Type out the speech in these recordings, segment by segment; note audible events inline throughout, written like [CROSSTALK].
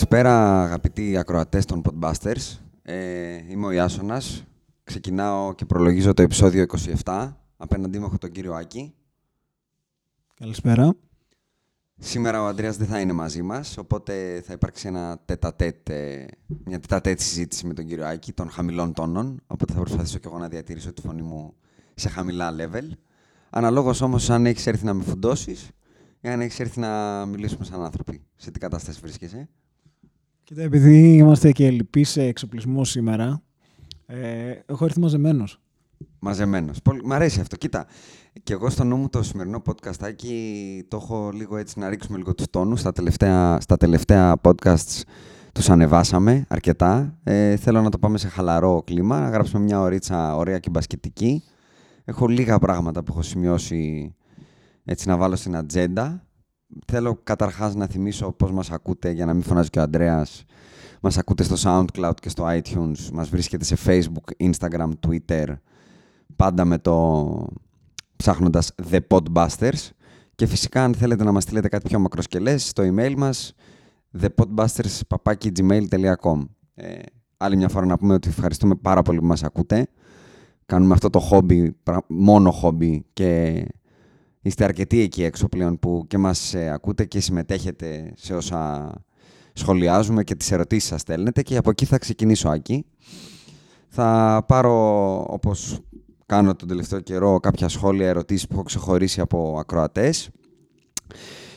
Καλησπέρα αγαπητοί ακροατές των Podbusters. Ε, είμαι ο Ιάσονας. Ξεκινάω και προλογίζω το επεισόδιο 27. Απέναντί μου έχω τον κύριο Άκη. Καλησπέρα. Σήμερα ο Ανδρέας δεν θα είναι μαζί μας, οπότε θα υπάρξει ένα τετατέτ, ε, μια τετατέτ συζήτηση με τον κύριο Άκη των χαμηλών τόνων, οπότε θα προσπαθήσω και εγώ να διατηρήσω τη φωνή μου σε χαμηλά level. Αναλόγως όμως αν έχεις έρθει να με φουντώσεις ή αν έχεις έρθει να μιλήσουμε σαν άνθρωποι. Σε τι κατάσταση βρίσκεσαι. Κοίτα, επειδή είμαστε και λοιποί σε εξοπλισμό σήμερα, ε, έχω έρθει μαζεμένος. Μαζεμένος. Μ' αρέσει αυτό. Κοίτα, και εγώ στο νου μου το σημερινό podcast το έχω λίγο έτσι να ρίξουμε λίγο τους τόνους. Στα τελευταία, στα τελευταία podcasts τους ανεβάσαμε αρκετά. Ε, θέλω να το πάμε σε χαλαρό κλίμα, να γράψουμε μια ωρίτσα ωραία και μπασκετική. Έχω λίγα πράγματα που έχω σημειώσει έτσι να βάλω στην ατζέντα. Θέλω καταρχάς να θυμίσω πώς μας ακούτε για να μην φωνάζει και ο Ανδρέας. Μας ακούτε στο SoundCloud και στο iTunes. Μας βρίσκεται σε Facebook, Instagram, Twitter. Πάντα με το ψάχνοντας The Podbusters. Και φυσικά αν θέλετε να μας στείλετε κάτι πιο μακροσκελές, στο email μας thepodbusters.gmail.com ε, Άλλη μια φορά να πούμε ότι ευχαριστούμε πάρα πολύ που μας ακούτε. Κάνουμε αυτό το χόμπι, μόνο χόμπι και είστε αρκετοί εκεί έξω πλέον που και μας ε, ακούτε και συμμετέχετε σε όσα σχολιάζουμε και τις ερωτήσεις σας στέλνετε και από εκεί θα ξεκινήσω Άκη. Θα πάρω όπως κάνω τον τελευταίο καιρό κάποια σχόλια, ερωτήσεις που έχω ξεχωρίσει από ακροατές.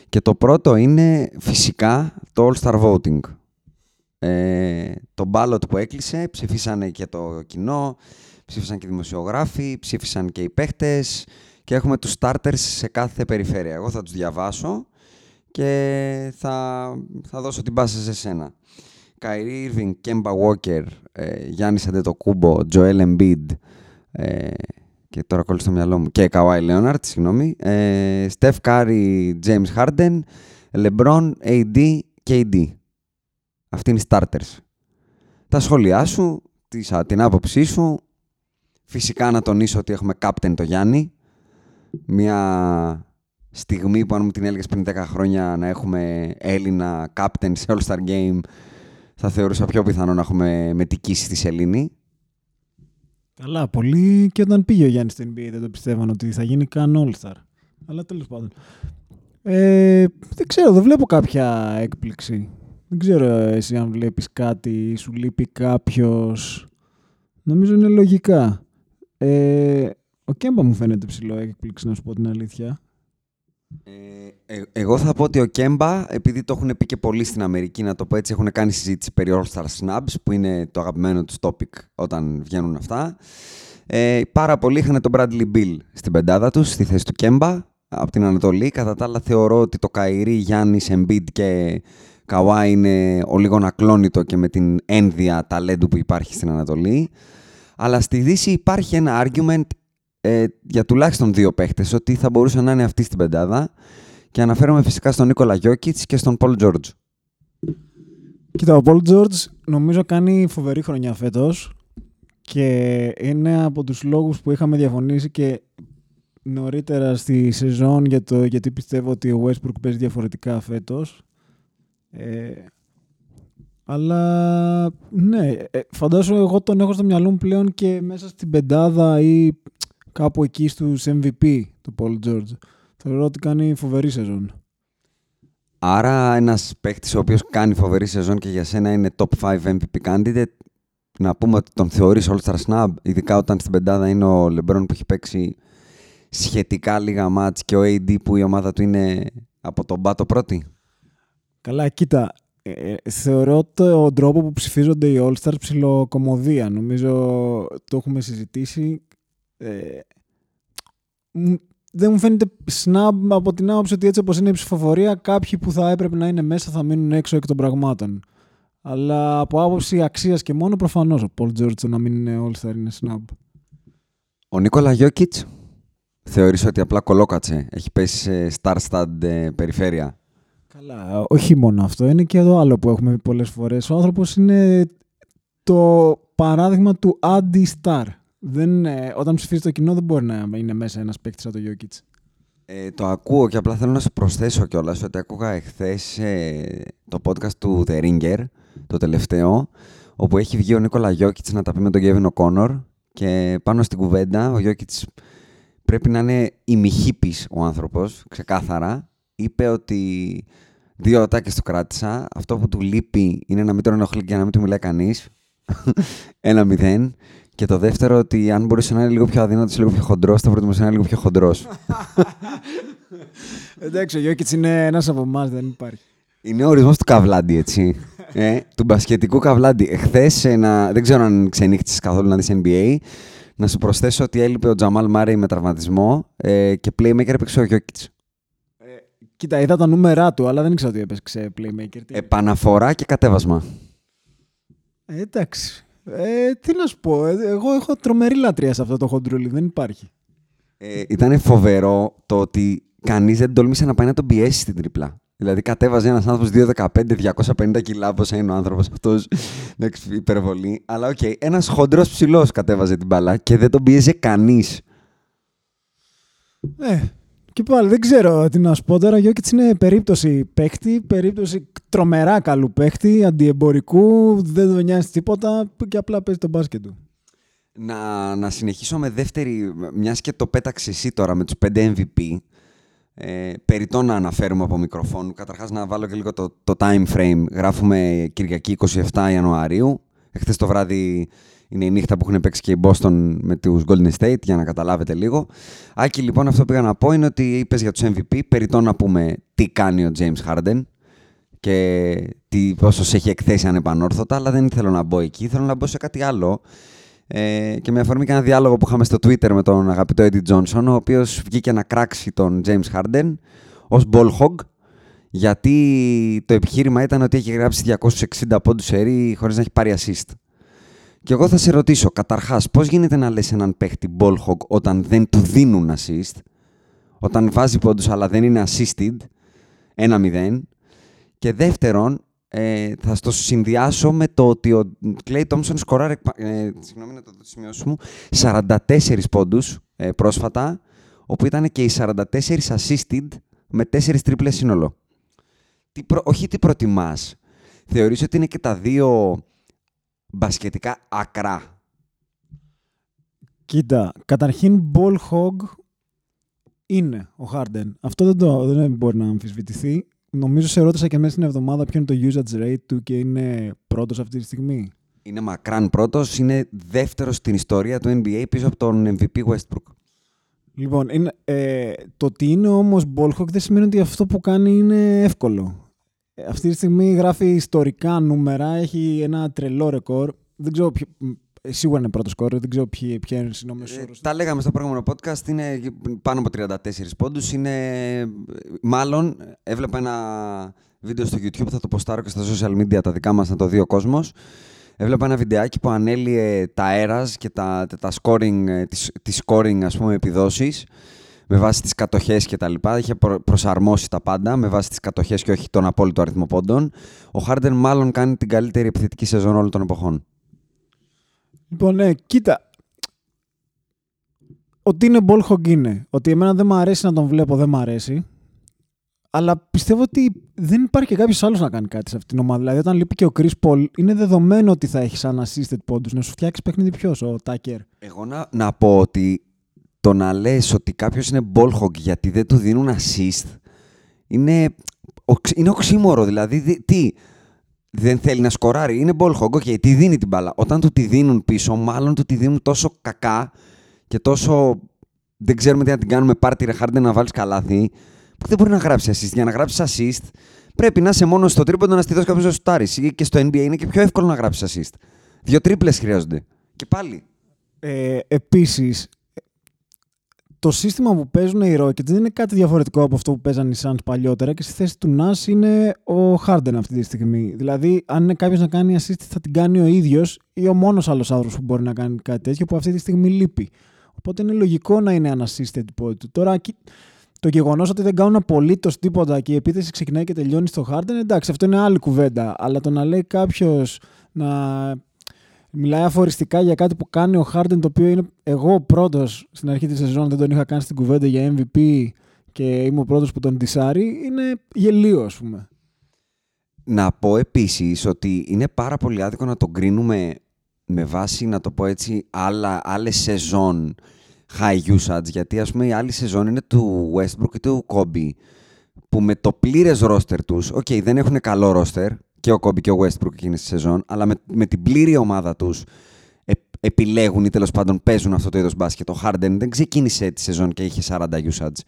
Και το πρώτο είναι φυσικά το All-Star Voting. Ε, το ballot που έκλεισε, ψηφίσανε και το κοινό, ψήφισαν και οι δημοσιογράφοι, ψήφισαν και οι παίχτες και έχουμε τους starters σε κάθε περιφέρεια. Εγώ θα τους διαβάσω και θα, θα δώσω την πάσα σε σένα. Kyrie Irving, Κέμπα Walker, ε, Γιάννης Αντετοκούμπο, Joel Embiid, ε, και τώρα κόλλησε στο μυαλό μου, και Καουάι Λέοναρτ, συγγνώμη, ε, Στεφ Κάρι, James Harden, LeBron, AD, KD. Αυτή είναι οι starters. Τα σχόλιά σου, την άποψή σου, φυσικά να τονίσω ότι έχουμε captain το Γιάννη, μια στιγμή που αν μου την έλεγες πριν 10 χρόνια να έχουμε Έλληνα captain σε All-Star Game θα θεωρούσα πιο πιθανό να έχουμε μετικήσει στη Σελήνη. Καλά, πολύ και όταν πήγε ο Γιάννης στην NBA δεν το πιστεύαν ότι θα γίνει καν All-Star. Αλλά τέλος πάντων. Ε, δεν ξέρω, δεν βλέπω κάποια έκπληξη. Δεν ξέρω εσύ αν βλέπεις κάτι ή σου λείπει κάποιος. Νομίζω είναι λογικά. Ε, ο Κέμπα μου φαίνεται ψηλό έκπληξη, να σου πω την αλήθεια. Ε, ε, εγώ θα πω ότι ο Κέμπα, επειδή το έχουν πει και πολλοί στην Αμερική, να το πω έτσι, έχουν κάνει συζήτηση περί All-Star Snubs, που είναι το αγαπημένο τους topic όταν βγαίνουν αυτά. Ε, πάρα πολλοί είχαν τον Bradley Bill στην πεντάδα τους, στη θέση του Κέμπα, από την Ανατολή. Κατά τα άλλα, θεωρώ ότι το Καϊρή, Γιάννης, Embiid και Καουά είναι ο λίγο ακλόνητο και με την ένδια ταλέντου που υπάρχει στην Ανατολή. Αλλά στη Δύση υπάρχει ένα argument ε, για τουλάχιστον δύο παίχτες ότι θα μπορούσαν να είναι αυτοί στην πεντάδα και αναφέρομαι φυσικά στον Νίκολα Γιώκητς και στον Πολ Τζόρτζ. Κοίτα, ο Πολ Τζόρτζ νομίζω κάνει φοβερή χρονιά φέτος και είναι από τους λόγους που είχαμε διαφωνήσει και νωρίτερα στη σεζόν για το, γιατί πιστεύω ότι ο Westbrook παίζει διαφορετικά φέτος. Ε, αλλά ναι, ε, φαντάζομαι εγώ τον έχω στο μυαλό μου πλέον και μέσα στην πεντάδα ή κάπου εκεί στους MVP του Paul George. Θεωρώ ότι κάνει φοβερή σεζόν. Άρα ένας παίχτη ο οποίος κάνει φοβερή σεζόν και για σένα είναι top 5 MVP candidate, να πούμε ότι τον θεωρείς All-Star Snub, ειδικά όταν στην πεντάδα είναι ο LeBron που έχει παίξει σχετικά λίγα μάτς και ο AD που η ομάδα του είναι από τον πάτο πρώτη. Καλά, κοίτα, ε, ε, θεωρώ τον τρόπο που ψηφίζονται οι All-Stars ψηλοκομωδία. Νομίζω το έχουμε συζητήσει. Ε, δεν μου φαίνεται snub από την άποψη ότι έτσι όπως είναι η ψηφοφορία κάποιοι που θα έπρεπε να είναι μέσα θα μείνουν έξω εκ των πραγμάτων. Αλλά από άποψη αξίας και μόνο προφανώς ο Paul George να μην είναι All-Star είναι snub. Ο Νίκολα Γιώκητς θεωρείς ότι απλά κολόκατσε. Έχει πέσει σε star-stud ε, περιφέρεια; Καλά, όχι μόνο αυτό. Είναι και εδώ άλλο που έχουμε πει πολλές φορές. Ο άνθρωπος είναι το παράδειγμα του anti-star. Δεν, ε, όταν ψηφίζεις το κοινό δεν μπορεί να είναι μέσα ένας παίκτης από το Jokic. Ε, το ακούω και απλά θέλω να σου προσθέσω κιόλας ότι ακούγα εχθές ε, το podcast του The Ringer, το τελευταίο, όπου έχει βγει ο Νίκολα Γιώκητς να τα πει με τον Kevin O'Connor και πάνω στην κουβέντα ο Γιώκητς πρέπει να είναι ημιχύπης ο άνθρωπος, ξεκάθαρα. Είπε ότι δύο ατάκες του κράτησα, αυτό που του λείπει είναι να μην τον ενοχλεί και να μην του μιλάει κανείς. [LAUGHS] Ένα μηδέν. Και το δεύτερο, ότι αν μπορούσε να είναι λίγο πιο αδύνατος, λίγο πιο χοντρός, θα προτιμούσε να είναι λίγο πιο χοντρός. [LAUGHS] Εντάξει, ο Γιώκητς είναι ένας από εμάς, δεν υπάρχει. Είναι ο ορισμός του καβλάντι, έτσι. [LAUGHS] ε, του μπασκετικού καβλάντι. Εχθές, δεν ξέρω αν ξενύχτησες καθόλου να δεις NBA, να σου προσθέσω ότι έλειπε ο Τζαμάλ Μάρεϊ με τραυματισμό ε, και playmaker έπαιξε ο Γιώκητς. Ε, κοίτα, είδα τα νούμερά του, αλλά δεν ήξερα ότι έπαιξε playmaker. Επαναφορά και κατέβασμα. Ε, εντάξει. Ε, τι να σου πω, ε, εγώ έχω τρομερή λατρεία σε αυτό το χοντρούλι, δεν υπάρχει. Ε, ήταν φοβερό το ότι κανείς δεν τόλμησε να πάει να τον πιέσει στην ντρίμπλα. Δηλαδή κατέβαζε ένας άνθρωπος 2,15-250 κιλά, όπως είναι ο άνθρωπος αυτός. Εντάξει, υπερβολή. Αλλά ok, okay, ένας χοντρός ψηλός κατέβαζε την μπάλα και δεν τον πίεζε κανείς. Ε, και πάλι δεν ξέρω τι να σου πω τώρα. Γιόκιτς είναι περίπτωση παίχτη, περίπτωση τρομερά καλού παίχτη, αντιεμπορικού, δεν τον νοιάζει τίποτα και απλά παίζει το μπάσκετ του. Να, να συνεχίσω με δεύτερη, μιας και το πέταξε εσύ τώρα με τους 5 MVP, ε, περιττό να αναφέρουμε από μικροφόνου. Καταρχάς να βάλω και λίγο το, το time frame. Γράφουμε Κυριακή 27 Ιανουαρίου. Εχθές το βράδυ είναι η νύχτα που έχουν παίξει και οι Boston με τους Golden State, για να καταλάβετε λίγο. Άκη, λοιπόν, αυτό που πήγα να πω είναι ότι είπες για τους MVP, περιττό να πούμε τι κάνει ο James Harden και τι, πόσο σε έχει εκθέσει ανεπανόρθωτα, αλλά δεν θέλω να μπω εκεί, θέλω να μπω σε κάτι άλλο. Ε, και με αφορμή και ένα διάλογο που είχαμε στο Twitter με τον αγαπητό Eddie Johnson, ο οποίος βγήκε να κράξει τον James Harden ως ball hog, γιατί το επιχείρημα ήταν ότι έχει γράψει 260 πόντους σερί χωρίς να έχει πάρει assist. Και εγώ θα σε ρωτήσω, καταρχάς, πώς γίνεται να λες έναν παίχτη ball hog όταν δεν του δίνουν assist, όταν βάζει πόντους αλλά δεν είναι assisted, 1-0, και δεύτερον, ε, θα το συνδυάσω με το ότι ο Clay Thompson σκοράρε, ε, συγγνώμη να το σημειώσω μου, 44 πόντους ε, πρόσφατα, όπου ήταν και οι 44 assisted με 4 τρίπλες σύνολο. Τι προ, όχι τι προτιμάς. Θεωρείς ότι είναι και τα δύο μπασκετικά ακρά. Κοίτα, καταρχήν ball hog είναι ο Harden. Αυτό δεν, το, δεν μπορεί να αμφισβητηθεί. Νομίζω σε ρώτησα και μέσα στην εβδομάδα ποιο είναι το usage rate του και είναι πρώτος αυτή τη στιγμή. Είναι μακράν πρώτος, είναι δεύτερος στην ιστορία του NBA πίσω από τον MVP Westbrook. Λοιπόν, είναι, ε, το ότι είναι όμως ballhawk δεν σημαίνει ότι αυτό που κάνει είναι εύκολο. Ε, αυτή τη στιγμή γράφει ιστορικά νούμερα, έχει ένα τρελό ρεκόρ. Δεν ξέρω ποιο, ε, σίγουρα είναι πρώτο σκόρ, δεν ξέρω ποια είναι οι νόμες ε, Τα λέγαμε στο προηγούμενο podcast, είναι πάνω από 34 πόντους. Είναι, μάλλον, έβλεπα ένα βίντεο στο YouTube, θα το ποστάρω και στα social media τα δικά μας να το δει ο κόσμος. Έβλεπα ένα βιντεάκι που ανέλυε τα αέρας και τα, τα scoring, ε, τις, τις scoring ας πούμε, επιδόσεις με βάση τις κατοχές και τα λοιπά. Είχε προσαρμόσει τα πάντα με βάση τις κατοχές και όχι τον απόλυτο αριθμό πόντων. Ο Harden μάλλον κάνει την καλύτερη επιθετική σεζόν όλων των εποχών. Λοιπόν, ναι, κοίτα. Ότι είναι ball είναι. Ότι εμένα δεν μου αρέσει να τον βλέπω, δεν μου αρέσει. Αλλά πιστεύω ότι δεν υπάρχει και κάποιος άλλος να κάνει κάτι σε αυτήν την ομάδα. Δηλαδή, όταν λείπει και ο Chris Paul, είναι δεδομένο ότι θα έχει σαν assisted πόντους να σου φτιάξει παιχνίδι ποιος, ο Tucker. Εγώ να, να πω ότι το να λες ότι κάποιος είναι ball γιατί δεν του δίνουν assist είναι είναι οξύμορο, δηλαδή τι, δεν θέλει να σκοράρει, είναι ball hog, okay, τι δίνει την μπάλα. Όταν του τη δίνουν πίσω, μάλλον του τη δίνουν τόσο κακά και τόσο δεν ξέρουμε τι να την κάνουμε πάρτι ρε χάρντε να βάλεις καλάθι, που δεν μπορεί να γράψει assist. Για να γράψεις assist, πρέπει να είσαι μόνος στο τρίποντο να στη δώσει κάποιος να σουτάρει. Και στο NBA είναι και πιο εύκολο να γράψεις assist. Δύο τρίπλες χρειάζονται. Και πάλι. Ε, Επίσης, το σύστημα που παίζουν οι Rockets δεν είναι κάτι διαφορετικό από αυτό που παίζαν οι Suns παλιότερα και στη θέση του Nash είναι ο Harden αυτή τη στιγμή. Δηλαδή, αν είναι κάποιος να κάνει assist, θα την κάνει ο ίδιος ή ο μόνος άλλος άνθρωπος που μπορεί να κάνει κάτι τέτοιο που αυτή τη στιγμή λείπει. Οπότε είναι λογικό να είναι unassisted point του. Τώρα, το γεγονός ότι δεν κάνουν απολύτως τίποτα και η επίθεση ξεκινάει και τελειώνει στο Harden, εντάξει, αυτό είναι άλλη κουβέντα. Αλλά το να λέει κάποιος να μιλάει αφοριστικά για κάτι που κάνει ο Harden, το οποίο είναι εγώ πρώτος στην αρχή της σεζόν, δεν τον είχα κάνει στην κουβέντα για MVP και είμαι ο πρώτος που τον τυσάρει, είναι γελίο, ας πούμε. Να πω επίσης ότι είναι πάρα πολύ άδικο να τον κρίνουμε με βάση, να το πω έτσι, άλλα, άλλες σεζόν high usage, γιατί ας πούμε η άλλη σεζόν είναι του Westbrook και του Kobe, που με το πλήρες roster τους, ok, okay, δεν έχουν καλό roster, και ο Kobe και ο Westbrook εκείνη τη σεζόν, αλλά με, με την πλήρη ομάδα τους ε, επιλέγουν ή τέλος πάντων παίζουν αυτό το είδος μπάσκετ. Ο Harden δεν ξεκίνησε τη σεζόν και είχε 40 usage.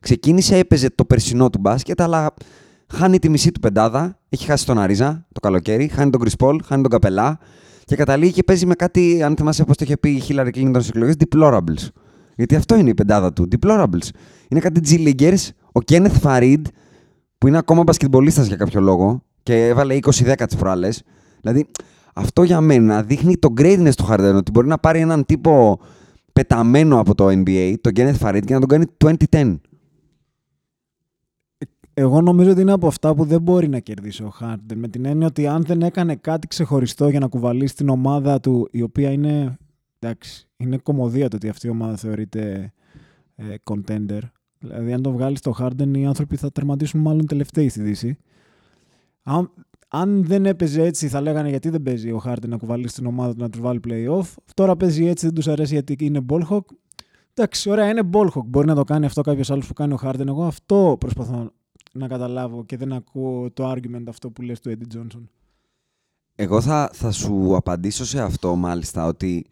Ξεκίνησε, έπαιζε το περσινό του μπάσκετ, αλλά χάνει τη μισή του πεντάδα, έχει χάσει τον Αρίζα το καλοκαίρι, χάνει τον Chris Paul, χάνει τον Καπελά, και καταλήγει και παίζει με κάτι, αν θυμάσαι πώς το είχε πει η Hillary Clinton στις εκλογές, deplorables. Γιατί αυτό είναι η πεντάδα του. Deplorables. Είναι κάτι G-Leaguers, ο Kenneth Farid, που είναι ακόμα μπασκετμπολίστας για κάποιο λόγο και έβαλε 20-10 τις προάλλε. Δηλαδή, αυτό για μένα δείχνει το greatness του Harden, ότι μπορεί να πάρει έναν τύπο πεταμένο από το NBA, τον Kenneth Farid, και να τον κάνει 2010. Εγώ νομίζω ότι είναι από αυτά που δεν μπορεί να κερδίσει ο Χάρντεν. Με την έννοια ότι αν δεν έκανε κάτι ξεχωριστό για να κουβαλήσει την ομάδα του, η οποία είναι. Εντάξει, είναι κομμωδία το ότι αυτή η ομάδα θεωρείται ε, contender. Δηλαδή, αν το βγάλεις στο Harden, οι άνθρωποι θα τερματίσουν μάλλον τελευταίοι στη Δύση. Αν, αν δεν έπαιζε έτσι, θα λέγανε γιατί δεν παίζει ο Harden να κουβαλήσει την ομάδα του να τους βάλει playoff. Τώρα παίζει έτσι, δεν τους αρέσει γιατί είναι ballhawk. Εντάξει, ωραία, είναι ballhawk. Μπορεί να το κάνει αυτό κάποιος άλλος που κάνει ο Harden. Εγώ αυτό προσπαθώ να καταλάβω και δεν ακούω το argument αυτό που λες του Eddie Johnson. Εγώ θα, θα σου απαντήσω σε αυτό μάλιστα ότι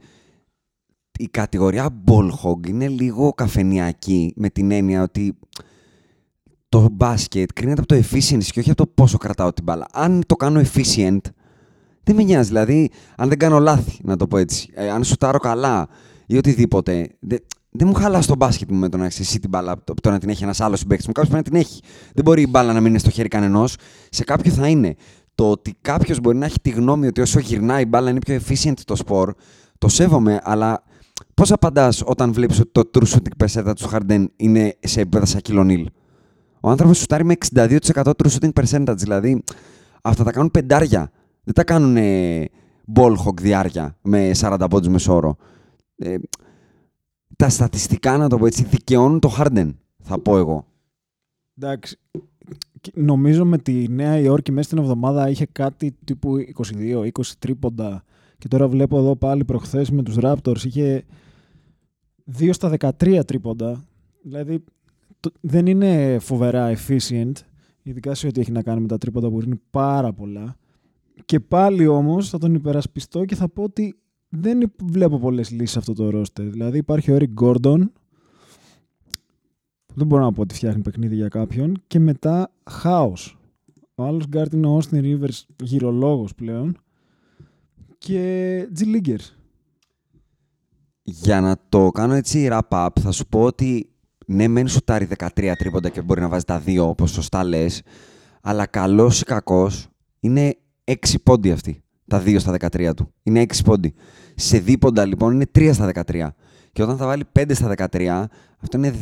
η κατηγορία ball hog είναι λίγο καφενιακή με την έννοια ότι το μπάσκετ κρίνεται από το efficiency και όχι από το πόσο κρατάω την μπάλα. Αν το κάνω efficient, δεν με νοιάζει. Δηλαδή, αν δεν κάνω λάθη, να το πω έτσι, ε, αν σουτάρω καλά ή οτιδήποτε, δεν μου χαλά το μπάσκετ μου με το να έχεις εσύ την μπάλα από το να την έχει ένας άλλος συμπαίκτης μου. Κάποιος πρέπει να την έχει. Δεν μπορεί η μπάλα να μην είναι στο χέρι κανενός. Σε κάποιο θα είναι. Το ότι κάποιος μπορεί να έχει τη γνώμη ότι όσο γυρνάει η μπάλα είναι πιο efficient το σπορ, το σέβομαι, αλλά πώς απαντάς όταν βλέπεις ότι το true shooting percentage του Harden είναι σε επίπεδα σαν κιλονίλ. Ο άνθρωπος σουτάρει με 62% true shooting percentage, δηλαδή αυτά τα κάνουν πεντάρια. Δεν τα κάνουν ball hog διάρκεια με 40 πόντους μεσόωρο. Ε, τα στατιστικά, να το πω έτσι, δικαιώνουν το Harden, θα πω εγώ. Εντάξει. Νομίζω με τη Νέα Υόρκη μέσα στην εβδομάδα είχε κάτι τύπου 22-20 τρίποντα και τώρα βλέπω εδώ πάλι προχθές με τους Raptors είχε 2 στα 13 τρίποντα. Δηλαδή δεν είναι φοβερά efficient, ειδικά σε ό,τι έχει να κάνει με τα τρίποντα που είναι πάρα πολλά. Και πάλι όμως θα τον υπερασπιστώ και θα πω ότι δεν βλέπω πολλές λύσεις σε αυτό το roster. Δηλαδή υπάρχει ο Eric Gordon, δεν μπορώ να πω ότι φτιάχνει παιχνίδι για κάποιον, και μετά χάος. Ο άλλος γκαρντ είναι ο Austin Rivers, γυρολόγος πλέον, και G Leaguers. Για να το κάνω έτσι wrap-up, θα σου πω ότι ναι, μεν σουτάρει 13 τρίποντα και μπορεί να βάζει τα δύο, όπως σωστά λες, αλλά καλός ή κακός είναι 6 πόντι αυτή τα 2 στα 13 του. Είναι 6 πόντι. Σε δίποντα λοιπόν είναι 3 στα 13. Και όταν θα βάλει 5 στα 13, αυτό είναι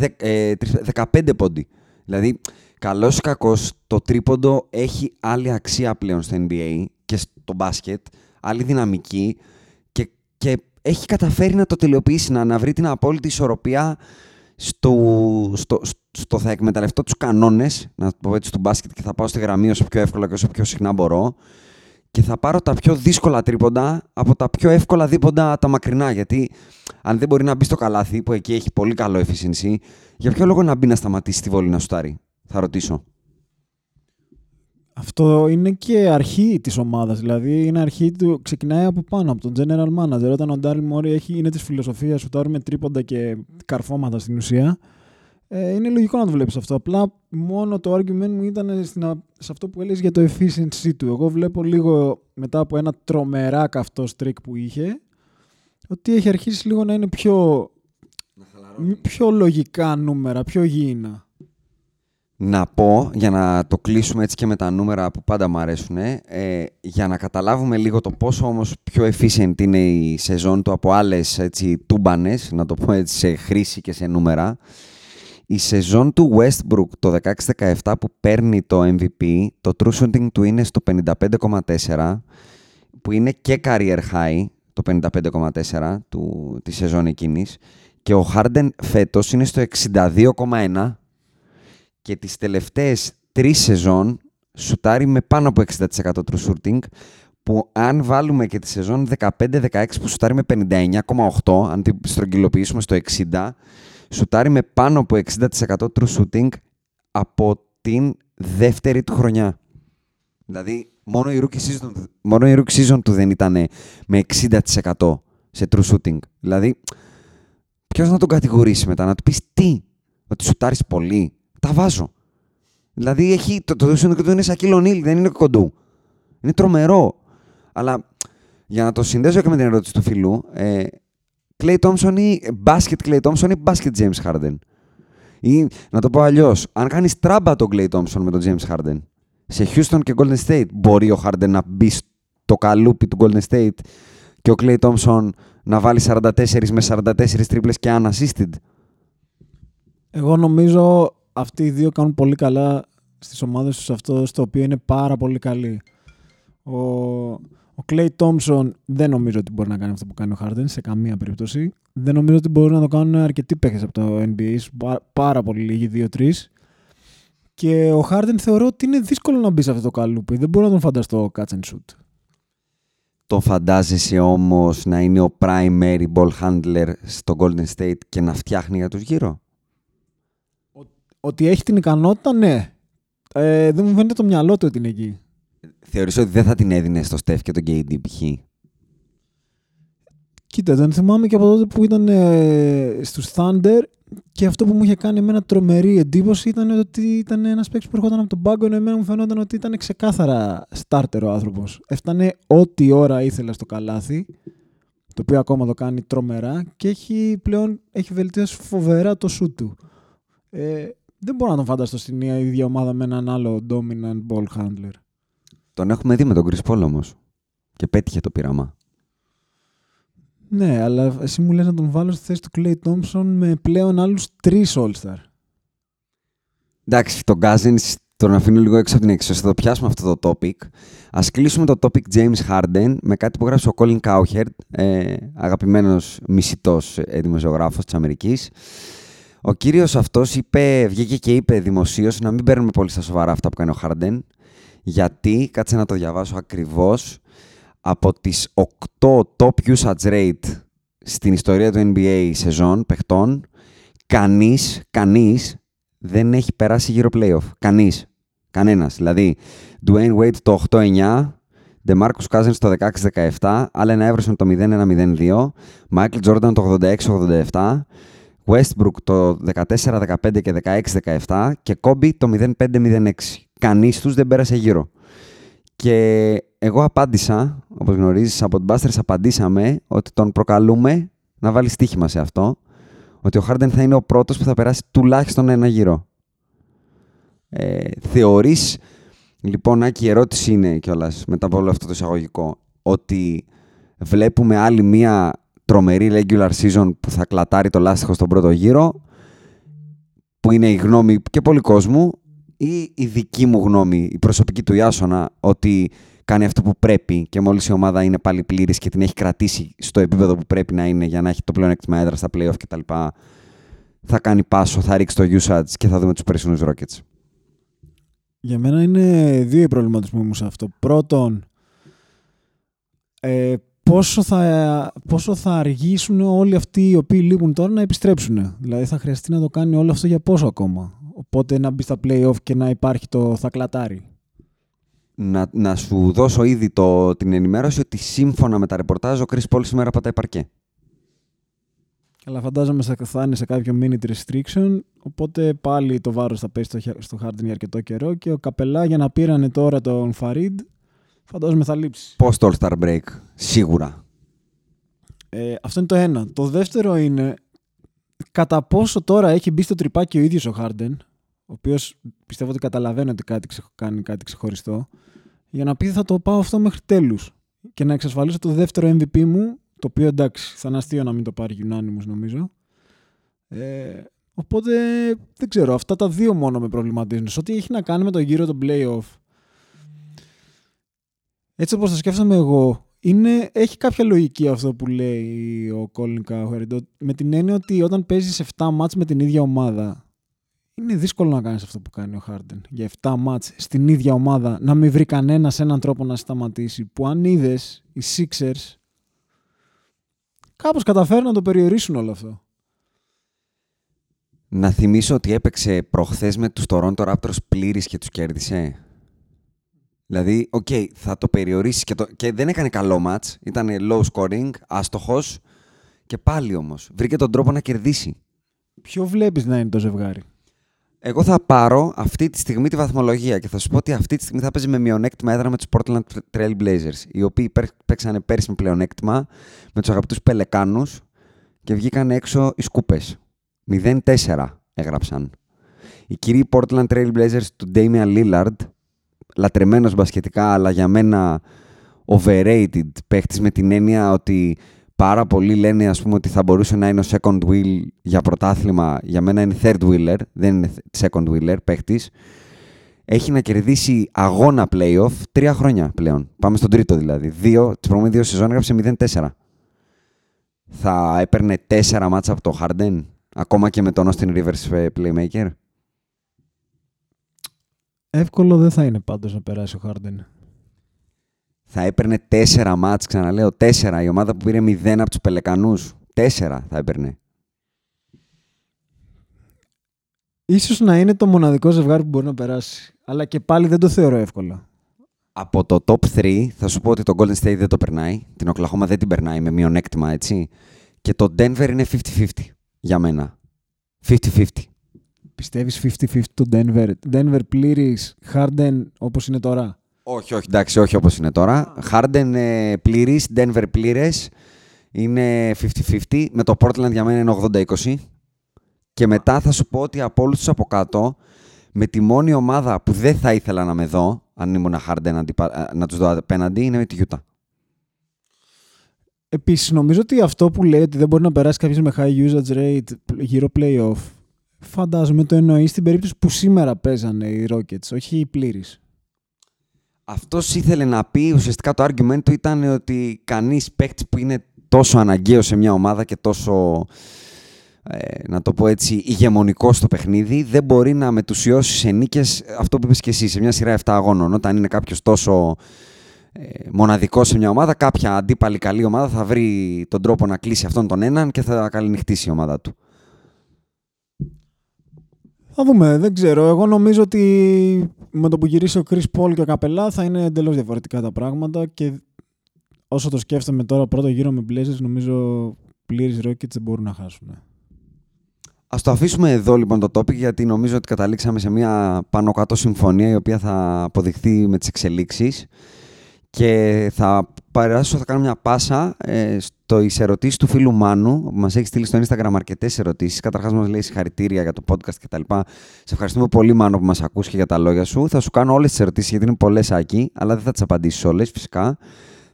15 ε, πόντι. Δηλαδή, καλός ή κακός, το τρίποντο έχει άλλη αξία πλέον στο NBA και στο μπάσκετ, άλλη δυναμική και, και έχει καταφέρει να το τελειοποιήσει, να, να βρει την απόλυτη ισορροπία στο, στο, στο, θα εκμεταλλευτώ τους κανόνες, να το πω έτσι, του μπάσκετ και θα πάω στη γραμμή όσο πιο εύκολα και όσο πιο συχνά μπορώ και θα πάρω τα πιο δύσκολα τρίποντα από τα πιο εύκολα δίποντα τα μακρινά. Γιατί αν δεν μπορεί να μπει στο καλάθι, που εκεί έχει πολύ καλό efficiency, για ποιο λόγο να μπει να σταματήσει τη βόλη να σουτάρει, θα ρωτήσω. Αυτό είναι και αρχή της ομάδας. Δηλαδή είναι αρχή του. Ξεκινάει από πάνω, από τον general manager. Όταν ο Ντάριλ Μόρι είναι της φιλοσοφίας σου με τρίποντα και καρφώματα στην ουσία. Ε, είναι λογικό να το βλέπεις αυτό. Απλά μόνο το argument μου ήταν στην, σε αυτό που έλεγες για το efficiency του. Εγώ βλέπω λίγο μετά από ένα τρομερά καυτό streak που είχε ότι έχει αρχίσει λίγο να είναι πιο, πιο λογικά νούμερα, πιο γήινα να πω, για να το κλείσουμε έτσι και με τα νούμερα που πάντα μου αρέσουν, ε, για να καταλάβουμε λίγο το πόσο όμως πιο efficient είναι η σεζόν του από άλλες έτσι, τούμπανες, να το πω έτσι σε χρήση και σε νούμερα. Η σεζόν του Westbrook το 16-17 που παίρνει το MVP, το true shooting του είναι στο 55,4 που είναι και career high το 55,4 του, της σεζόν εκείνης και ο Harden φέτος είναι στο 62,1 και τις τελευταίες τρεις σεζόν σουτάρει με πάνω από 60% true shooting που αν βάλουμε και τη σεζόν 15-16 που σουτάρει με 59,8 αν την στρογγυλοποιήσουμε στο 60 σουτάρει με πάνω από 60% true shooting από την δεύτερη του χρονιά. Δηλαδή μόνο η rookie season, μόνο η rookie season του δεν ήταν με 60% σε true shooting. Δηλαδή ποιος να τον κατηγορήσει μετά, να του πεις τι, ότι σουτάρεις πολύ, τα βάζω. Δηλαδή έχει, το, το του είναι σαν Νίλ, δεν είναι κοντού. Είναι τρομερό. Αλλά για να το συνδέσω και με την ερώτηση του φίλου, ε, Clay Thompson ή μπάσκετ Clay Thompson ή μπάσκετ James Harden; Ή να το πω αλλιώς, αν κάνεις τράμπα τον Clay Thompson με τον James Harden σε Houston και Golden State, μπορεί ο Harden να μπει στο καλούπι του Golden State και ο Clay Thompson να βάλει 44 με 44 τρίπλες και unassisted; Εγώ νομίζω αυτοί οι δύο κάνουν πολύ καλά στις ομάδες τους αυτό στο οποίο είναι πάρα πολύ καλοί. Ο, ο Clay Thompson δεν νομίζω ότι μπορεί να κάνει αυτό που κάνει ο Harden σε καμία περίπτωση. Δεν νομίζω ότι μπορεί να το κάνουν αρκετοί παίχτες από το NBA, πάρα, πολύ λίγοι, δύο-τρεις. Και ο Harden θεωρώ ότι είναι δύσκολο να μπει σε αυτό το καλούπι. Δεν μπορώ να τον φανταστώ catch and shoot. Το φαντάζεσαι όμως να είναι ο primary ball handler στο Golden State και να φτιάχνει για τους γύρω; Ότι έχει την ικανότητα, ναι. Ε, δεν μου φαίνεται το μυαλό του ότι είναι εκεί. Θεωρείς ότι δεν θα την έδινε στο Στεφ και τον KD π.χ. Κοίτα, δεν θυμάμαι και από τότε που ήταν ε, στους Thunder και αυτό που μου είχε κάνει εμένα τρομερή εντύπωση ήταν ότι ήταν ένας παίκτης που έρχονταν από τον πάγκο ενώ εμένα μου φαινόταν ότι ήταν ξεκάθαρα στάρτερ ο άνθρωπος. Έφτανε ό,τι ώρα ήθελε στο καλάθι, το οποίο ακόμα το κάνει τρομερά και έχει πλέον έχει βελτιώσει φοβερά το σου του. Ε, δεν μπορώ να τον φανταστώ στην ίδια ομάδα με έναν άλλο dominant ball handler. Τον έχουμε δει με τον Chris Paul όμως. Και πέτυχε το πείραμα. Ναι, αλλά εσύ μου λες να τον βάλω στη θέση του Clay Thompson με πλέον άλλους τρεις All-Star. Εντάξει, τον Cousins τον αφήνω λίγο έξω από την έξω. Θα το πιάσουμε αυτό το topic. Α κλείσουμε το topic James Harden με κάτι που γράψει ο Colin Cowherd, ε, αγαπημένος μισητός ε, δημοσιογράφος της Αμερικής. Ο κύριος αυτός είπε, βγήκε και είπε δημοσίως να μην παίρνουμε πολύ στα σοβαρά αυτά που κάνει ο Χάρντεν, γιατί, κάτσε να το διαβάσω ακριβώς, από τις 8 top usage rate στην ιστορία του NBA σεζόν παιχτών, κανείς, κανείς δεν έχει περάσει γύρω playoff. Κανείς. Κανένας. Δηλαδή, Dwayne Wade το 8-9, DeMarcus Cousins το 16-17, Allen Iverson το 0-1-0-2, Michael Jordan το 86-87, Westbrook το 14-15 και 16-17 και Kobe το 05-06. Κανείς τους δεν πέρασε γύρω. Και εγώ απάντησα, όπως γνωρίζεις, από την Busters απαντήσαμε ότι τον προκαλούμε να βάλει στοίχημα σε αυτό, ότι ο Harden θα είναι ο πρώτος που θα περάσει τουλάχιστον ένα γύρο. Ε, θεωρείς, λοιπόν, Άκη, η ερώτηση είναι κιόλας, μετά από όλο αυτό το εισαγωγικό, ότι βλέπουμε άλλη μία τρομερή regular season που θα κλατάρει το λάστιχο στον πρώτο γύρο, που είναι η γνώμη και πολλοί κόσμου, ή η δική μου γνώμη, η προσωπική του Ιάσονα, ότι κάνει αυτό που πρέπει και μόλις η ομάδα είναι πάλι πλήρης και την έχει κρατήσει στο επίπεδο που πρέπει να είναι για να έχει το πλεονέκτημα έδρα στα playoff κτλ. Θα κάνει πάσο, θα ρίξει το usage και θα δούμε τους περσινούς Rockets. Για μένα είναι δύο οι προβληματισμοί μου σε αυτό. Πρώτον, ε, πόσο θα, πόσο θα αργήσουν όλοι αυτοί οι οποίοι λείπουν τώρα να επιστρέψουν. Δηλαδή θα χρειαστεί να το κάνει όλο αυτό για πόσο ακόμα. Οπότε να μπει στα play-off και να υπάρχει το θα κλατάρει. να, να σου δώσω ήδη το, την ενημέρωση ότι σύμφωνα με τα ρεπορτάζ ο Chris Paul σήμερα πατάει παρκέ. Αλλά φαντάζομαι θα είναι σε κάποιο minute restriction, οπότε πάλι το βάρος θα πέσει στο, στο Harden για αρκετό καιρό και ο Καπελά για να πήρανε τώρα τον Farid, φαντάζομαι θα λείψεις. Πώς το All-Star Break, σίγουρα. Ε, αυτό είναι το ένα. Το δεύτερο είναι κατά πόσο τώρα έχει μπει στο τρυπάκι ο ίδιος ο Harden, ο οποίος πιστεύω ότι καταλαβαίνει ότι κάτι κάνει κάτι ξεχωριστό, για να πει θα το πάω αυτό μέχρι τέλους και να εξασφαλίσω το δεύτερο MVP μου το οποίο εντάξει, θα είναι αστείο να μην το πάρει Unanimous νομίζω. Ε, οπότε δεν ξέρω, αυτά τα δύο μόνο με προβληματίζουν. Σε ό,τι έχει να κάνει με το γύρο των playoff. Έτσι όπως το σκέφτομαι εγώ, είναι, έχει κάποια λογική αυτό που λέει ο Colin Cowherd. Με την έννοια ότι όταν παίζεις 7 μάτς με την ίδια ομάδα, είναι δύσκολο να κάνεις αυτό που κάνει ο Harden. Για 7 μάτς στην ίδια ομάδα, να μην βρει κανένας έναν τρόπο να σταματήσει. Που αν είδες οι Sixers κάπως καταφέρουν να το περιορίσουν όλο αυτό. Να θυμίσω ότι έπαιξε προχθές με τους Toronto Raptors πλήρης και τους κέρδισε. Δηλαδή, ok, okay, θα το περιορίσεις και, το... και δεν έκανε καλό ματς. Ήταν low scoring, άστοχος και πάλι όμως βρήκε τον τρόπο να κερδίσει. Ποιο βλέπεις να είναι το ζευγάρι; Εγώ θα πάρω αυτή τη στιγμή τη βαθμολογία και θα σου πω ότι αυτή τη στιγμή θα παίζει με μειονέκτημα έδρας με τους Portland Trail Blazers, οι οποίοι παίξανε πέρσι με πλεονέκτημα με τους αγαπητούς Πελεκάνους και βγήκαν έξω με σκούπες. 0-4 έγραψαν. Οι κύριοι Portland Trail Blazers του Damian Lillard, λατρεμένος μπασκετικά, αλλά για μένα overrated παίχτης με την έννοια ότι πάρα πολλοί λένε ας πούμε, ότι θα μπορούσε να είναι ο second wheel για πρωτάθλημα. Για μένα είναι third wheeler, δεν είναι second wheeler παίχτης. Έχει να κερδίσει αγώνα playoff τρία χρόνια πλέον. Πάμε στον τρίτο δηλαδή. Δύο, τις προηγούμενες δύο σεζόν έγραψε 0-4. Θα έπαιρνε τέσσερα μάτσα από το Harden, ακόμα και με τον Austin Rivers ε, playmaker; Εύκολο δεν θα είναι πάντως να περάσει ο Harden θα έπαιρνε τέσσερα μάτς, ξαναλέω, τέσσερα. Η ομάδα που πήρε μηδέν από τους Πελεκανούς. Τέσσερα θα έπαιρνε. Ίσως να είναι το μοναδικό ζευγάρι που μπορεί να περάσει. Αλλά και πάλι δεν το θεωρώ εύκολο. Από το top 3 θα σου πω ότι το Golden State δεν το περνάει. Την Oklahoma δεν την περνάει με μειονέκτημα, έτσι. Και το Denver είναι 50-50 για μένα. 50-50. Πιστεύεις 50-50 το Denver; Denver πλήρης, Harden όπως είναι τώρα; Όχι, όχι, εντάξει, όχι όπως είναι τώρα. Harden ε, πλήρης, Denver πλήρες. Είναι 50-50. Με το Portland για μένα είναι 80-20. Και μετά θα σου πω ότι από όλους τους από κάτω, με τη μόνη ομάδα που δεν θα ήθελα να με δω, αν ήμουν Harden να τους δω απέναντι, είναι με τη Utah. Επίσης, νομίζω ότι αυτό που λέει ότι δεν μπορεί να περάσει κάποιος με high usage rate γύρω playoff, φαντάζομαι το εννοείς στην περίπτωση που σήμερα παίζανε οι Rockets, όχι οι πλήρης. Αυτός ήθελε να πει, ουσιαστικά το argument του ήταν ότι κανείς παίκτης που είναι τόσο αναγκαίο σε μια ομάδα και τόσο, ε, να το πω έτσι, ηγεμονικό στο παιχνίδι, δεν μπορεί να μετουσιώσει σε νίκες αυτό που είπες και εσύ, σε μια σειρά 7 αγώνων. Όταν είναι κάποιος τόσο ε, μοναδικός σε μια ομάδα, κάποια αντίπαλη καλή ομάδα θα βρει τον τρόπο να κλείσει αυτόν τον έναν και θα καληνυχτήσει η ομάδα του. Θα δούμε, δεν ξέρω. Εγώ νομίζω ότι με το που γυρίσει ο Chris Paul και ο Καπελά θα είναι εντελώς διαφορετικά τα πράγματα και όσο το σκέφτομαι τώρα πρώτο γύρο με Blazers νομίζω πλήρης Rockets δεν μπορούν να χάσουν. Ας το αφήσουμε εδώ λοιπόν το topic γιατί νομίζω ότι καταλήξαμε σε μια πάνω κάτω συμφωνία η οποία θα αποδειχθεί με τις εξελίξεις και θα παράσω, θα κάνω μια πάσα ε, στο ερωτήσεις του φίλου Μάνου, που μας έχει στείλει στο Instagram αρκετές ερωτήσεις. Καταρχάς, μας λέει συγχαρητήρια για το podcast κτλ. Σε ευχαριστούμε πολύ, Μάνο, που μας ακούς και για τα λόγια σου. Θα σου κάνω όλες τις ερωτήσεις, γιατί είναι πολλές εκεί, αλλά δεν θα τις απαντήσεις όλες, φυσικά.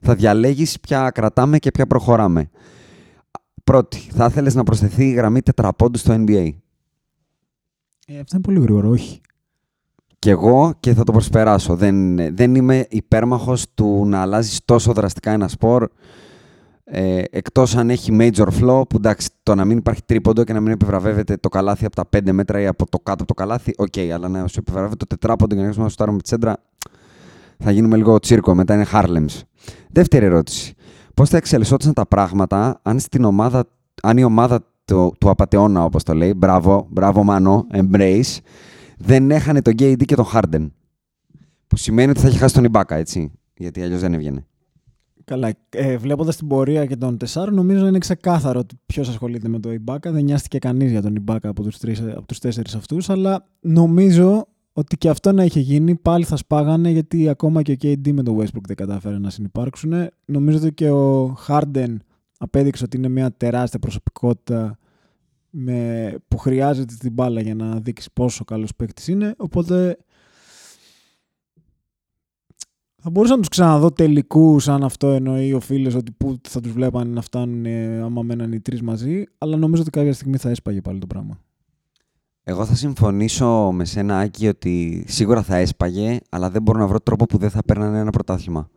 Θα διαλέγεις ποια κρατάμε και ποια προχωράμε. Πρώτη, θα ήθελε να προσθεθεί η γραμμή τετραπόντου στο NBA. Ε, αυτό είναι πολύ γρήγορο, όχι. Κι εγώ και θα το προσπεράσω. Δεν, δεν είμαι υπέρμαχος του να αλλάζεις τόσο δραστικά ένα σπορ ε, εκτός αν έχει major flaw που εντάξει το να μην υπάρχει τρίποντο και να μην επιβραβεύεται το καλάθι από τα 5 μέτρα ή από το κάτω από το καλάθι ok, okay, αλλά να σου επιβραβεύεται το τετράποντο και να σου με τη σέντρα θα γίνουμε λίγο τσίρκο, μετά είναι Harlems. Δεύτερη ερώτηση. Πώς θα εξελισσόντουσαν τα πράγματα αν, στην ομάδα, αν η ομάδα του, του απατεώνα, όπως το λέει, μπράβο, μπράβο Μάνο, embrace, δεν έχανε τον KD και τον Harden. Που σημαίνει ότι θα έχει χάσει τον Ιμπάκα, έτσι. Γιατί αλλιώς δεν έβγαινε. Καλά. Ε, Βλέποντας την πορεία και των τεσσάρων, νομίζω είναι ξεκάθαρο ότι ποιος ασχολείται με το Ιμπάκα. Δεν νοιάστηκε κανείς για τον Ιμπάκα από τους τους τέσσερις αυτούς. Αλλά νομίζω ότι και αυτό να είχε γίνει, πάλι θα σπάγανε γιατί ακόμα και ο KD με το Westbrook δεν κατάφερε να συνεπάρξουν. Νομίζω ότι και ο Harden απέδειξε ότι είναι μια τεράστια προσωπικότητα με, που χρειάζεται την μπάλα για να δείξει πόσο καλός παίκτης είναι. Οπότε θα μπορούσα να τους ξαναδώ τελικούς, αν αυτό εννοεί ο φίλος, ότι πού θα τους βλέπανε να φτάνουν ε, άμα μέναν οι τρεις μαζί. Αλλά νομίζω ότι κάποια στιγμή θα έσπαγε πάλι το πράγμα. Εγώ θα συμφωνήσω με σένα, Άκη, ότι σίγουρα θα έσπαγε, αλλά δεν μπορώ να βρω τρόπο που δεν θα παίρνανε ένα πρωτάθλημα.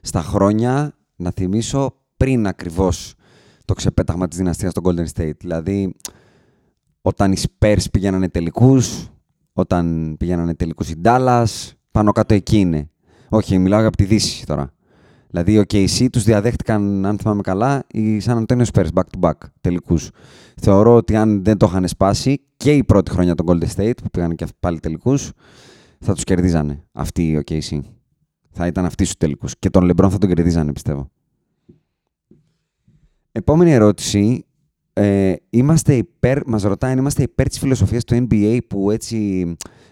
Στα χρόνια, να θυμίσω, πριν ακριβώς το ξεπέταγμα της δυναστείας στο Golden State. Δηλαδή, όταν οι Spurs πηγαίνανε τελικούς, όταν πηγαίνανε τελικούς οι Dallas, πάνω κάτω εκεί είναι. Όχι, μιλάω από τη Δύση τώρα. Δηλαδή, ο KC τους διαδέχτηκαν, αν θυμάμαι καλά, οι San Antonio Spurs back-to-back τελικούς. Θεωρώ ότι αν δεν το είχαν σπάσει και η πρώτη χρονιά των Golden State, που πήγαν και πάλι τελικούς, θα τους κερδίζανε αυτοί οι KC. Θα ήταν αυτοί στους τελικούς. Και τον LeBron θα τον κερδίζανε, πιστεύω. Επόμενη ερώτηση. Ε, είμαστε υπέρ, μας ρωτάει αν είμαστε υπέρ της φιλοσοφίας του NBA που έτσι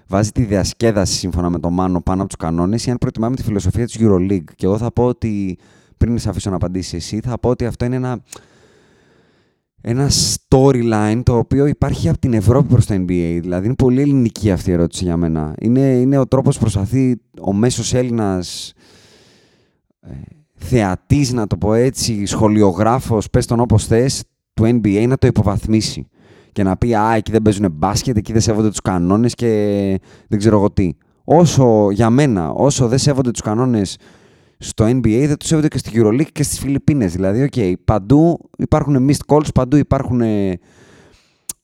βάζει τη διασκέδαση σύμφωνα με το Μάνο πάνω από τους κανόνες ή αν προτιμάμε τη φιλοσοφία της EuroLeague. Και εγώ θα πω ότι, πριν σε αφήσω να απαντήσεις εσύ, θα πω ότι αυτό είναι ένα, ένα storyline το οποίο υπάρχει από την Ευρώπη προς το NBA. Δηλαδή είναι πολύ ελληνική αυτή η ερώτηση για μένα. Είναι, είναι ο τρόπος που προσπαθεί ο μέσος Έλληνας ε, θεατής, να το πω έτσι, σχολιογράφος, πες τον όπως θες, του NBA να το υποβαθμίσει και να πει «Α, εκεί δεν παίζουν μπάσκετ, εκεί δεν σέβονται τους κανόνες και δεν ξέρω εγώ τι». Όσο, για μένα, όσο δεν σέβονται τους κανόνες στο NBA, δεν τους σέβονται και στη EuroLeague και στις Φιλιππίνες. Δηλαδή, okay, παντού υπάρχουν missed calls, παντού υπάρχουν ε,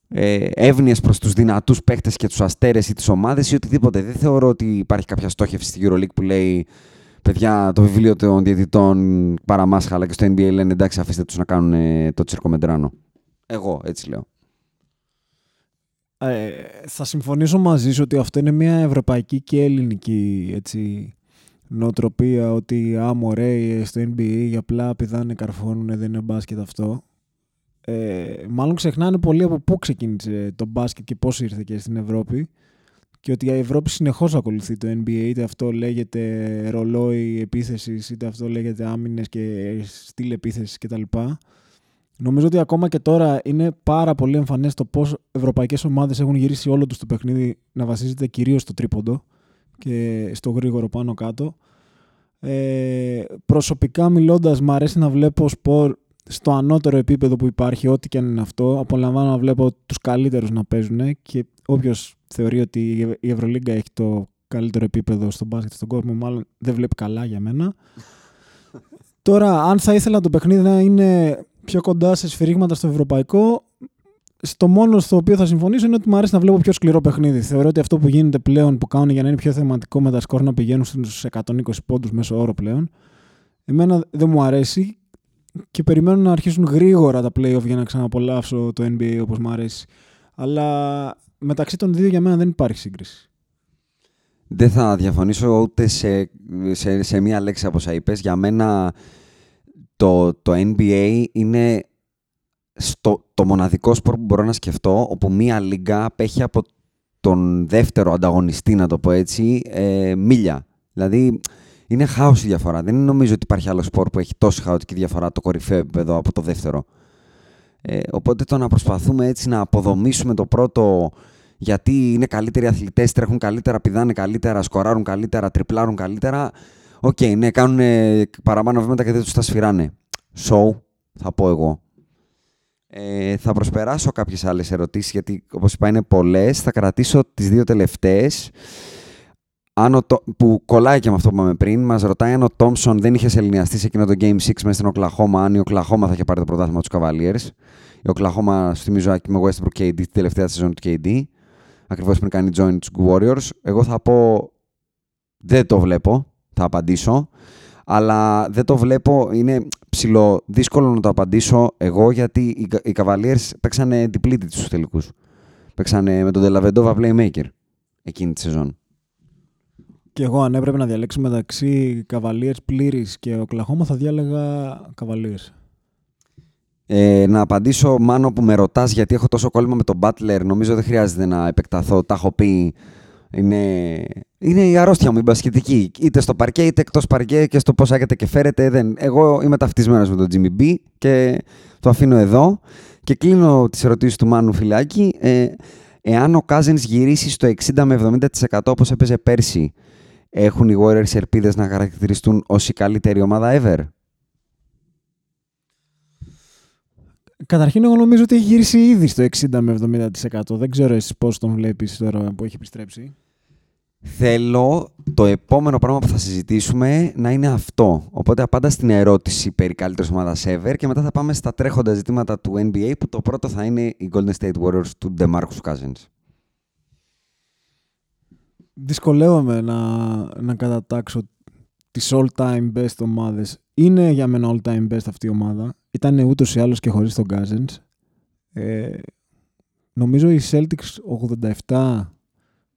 ε, εύνοίες προς τους δυνατούς παίχτες και τους αστέρες ή τις ομάδες ή οτιδήποτε. Δεν θεωρώ ότι υπάρχει κάποια στόχευση στη EuroLeague που λέει παιδιά, το βιβλίο των διαιτητών παραμάσχαλα και στο NBA λένε εντάξει, αφήστε τους να κάνουν το τσίρκο μεντράνο. Εγώ έτσι λέω. Ε, θα συμφωνήσω μαζί σου ότι αυτό είναι μια ευρωπαϊκή και ελληνική έτσι, νοοτροπία ότι άμα ωραία στο NBA απλά πηδάνε, καρφώνουν, δεν είναι μπάσκετ αυτό. Ε, μάλλον ξεχνάνε πολύ από πού ξεκίνησε το μπάσκετ και πώς ήρθε και στην Ευρώπη και ότι η Ευρώπη συνεχώς ακολουθεί το NBA, είτε αυτό λέγεται ρολόι επίθεσης, είτε αυτό λέγεται άμυνες και στυλ επίθεσης κτλ. Νομίζω ότι ακόμα και τώρα είναι πάρα πολύ εμφανές το πώς ευρωπαϊκές ομάδες έχουν γυρίσει όλο τους το παιχνίδι να βασίζεται κυρίως στο τρίποντο και στο γρήγορο πάνω κάτω. Ε, προσωπικά μιλώντας, μου αρέσει να βλέπω σπορ στο ανώτερο επίπεδο που υπάρχει, ό,τι και αν είναι αυτό. Απολαμβάνω να βλέπω τους καλύτερους να παίζουν και όποιος θεωρεί ότι η Ευρωλίγκα έχει το καλύτερο επίπεδο στον μπάσκετ στον κόσμο, μάλλον δεν βλέπει καλά για μένα. [LAUGHS] Τώρα, αν θα ήθελα το παιχνίδι να είναι πιο κοντά σε σφυρίγματα στο ευρωπαϊκό, στο μόνο στο οποίο θα συμφωνήσω είναι ότι μου αρέσει να βλέπω πιο σκληρό παιχνίδι. Θεωρώ ότι αυτό που γίνεται πλέον που κάνουν για να είναι πιο θεματικό με τα σκορ να πηγαίνουν στους 120 πόντους μέσω όρο πλέον, εμένα δεν μου αρέσει και περιμένω να αρχίσουν γρήγορα τα playoff για να ξαναπολαύσω το NBA όπως μου αρέσει. Αλλά μεταξύ των δύο για μένα δεν υπάρχει σύγκριση. Δεν θα διαφωνήσω ούτε σε, σε, σε μία λέξη από όσα είπες. Για μένα το, το NBA είναι στο, το μοναδικό σπορ που μπορώ να σκεφτώ όπου μία λίγα απέχει από τον δεύτερο ανταγωνιστή, να το πω έτσι, ε, μίλια. Δηλαδή, είναι χάος η διαφορά. Δεν νομίζω ότι υπάρχει άλλο σπορ που έχει τόσο χαοτική διαφορά το κορυφαίο επίπεδο από το δεύτερο. Ε, οπότε το να προσπαθούμε έτσι να αποδομήσουμε το πρώτο γιατί είναι καλύτεροι αθλητές, τρέχουν καλύτερα, πηδάνε καλύτερα, σκοράρουν καλύτερα, ντριμπλάρουν καλύτερα. Ok, okay, ναι, κάνουν παραπάνω βήματα και δεν τους τα σφυράνε. So, θα πω εγώ. Ε, θα προσπεράσω κάποιες άλλες ερωτήσεις γιατί όπως είπα είναι πολλές. Θα κρατήσω τις δύο τελευταίες που κολλάει και με αυτό που είπαμε πριν, μας ρωτάει αν ο Τόμσον δεν είχε σεληνιαστεί σε εκείνο το Game 6 μέσα στην Οκλαχώμα, αν η Οκλαχώμα θα είχε πάρει το πρωτάθλημα τους Cavaliers. Η Οκλαχώμα, στο θυμίζω, με Westbrook KD, τη τελευταία σεζόν του KD. Ακριβώς πριν κάνει join τους Warriors. Εγώ θα πω. Δεν το βλέπω, θα απαντήσω. Αλλά δεν το βλέπω, είναι ψηλό δύσκολο να το απαντήσω εγώ γιατί οι Cavaliers παίξανε διπλήτη τους τελικούς. Παίξανε με τον Delavendova Playmaker εκείνη τη σεζόν. Και Και εγώ αν έπρεπε να διαλέξω μεταξύ Cavaliers πλήρης και ο Κλαχώμα θα διάλεγα Cavaliers. Ε, να απαντήσω μάνο που με ρωτάς γιατί έχω τόσο κόλλημα με τον Butler. Νομίζω δεν χρειάζεται να επεκταθώ. Τα έχω πει. Είναι, είναι η αρρώστια μου, η μπασκετική. Είτε στο παρκέ είτε εκτός παρκέ και στο πώς άγεται και φέρετε. Δεν. Εγώ είμαι ταυτισμένος με τον Jimmy B και το αφήνω εδώ. Και κλείνω τις ερωτήσεις του Μάνου Φυλάκη. Ε, εάν ο Cousins γυρίσει στο 60 με 70% όπως έπαιζε πέρσι, έχουν οι Warriors ελπίδες να χαρακτηριστούν ως η καλύτερη ομάδα ever; Καταρχήν, εγώ νομίζω ότι έχει γυρίσει ήδη στο 60 με 70%. Δεν ξέρω εσύ πώς τον βλέπεις τώρα που έχει επιστρέψει. Θέλω το επόμενο πράγμα που θα συζητήσουμε να είναι αυτό. Οπότε απάντα στην ερώτηση περί καλύτερης ομάδας ever και μετά θα πάμε στα τρέχοντα ζητήματα του NBA που το πρώτο θα είναι οι Golden State Warriors του DeMarcus Cousins. Δυσκολεύομαι να, να κατατάξω τις all-time best ομάδες. Είναι για μένα all-time best αυτή η ομάδα. Ήταν ούτως ή άλλως και χωρίς τον Cousins. Ε, νομίζω οι Celtics 87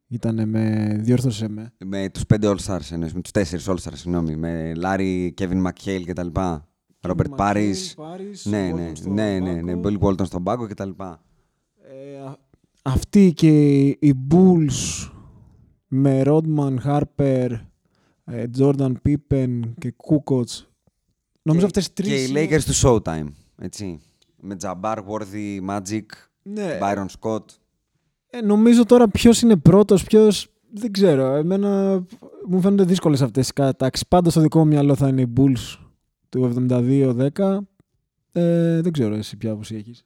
ήταν με... Διόρθωσε με. Με τους πέντε All-Stars, εννοείς, με τους τέσσερις All-Stars, συγγνώμη. Με Larry, Kevin McHale και τα λοιπά. Robert Paris. Ναι, ναι, ναι, ναι, ναι, Billy Walton στον πάγκο και τα λοιπά. Ε, α- αυτοί και οι Bulls με Rodman, Harper, ε, Jordan Pippen και Kukoc. Νομίζω Και- αυτές τρεις... Και οι είναι- Lakers του Showtime, έτσι. Με Jabbar, Worthy, Magic, Ναι. Byron Scott. Ε, νομίζω τώρα ποιος είναι πρώτος, ποιο. Δεν ξέρω. Εμένα μου φαίνονται δύσκολες αυτές οι κατατάξεις. Πάντα στο δικό μου μυαλό θα είναι οι Bulls του 72-10. Ε, δεν ξέρω εσύ ποια άποψη έχεις.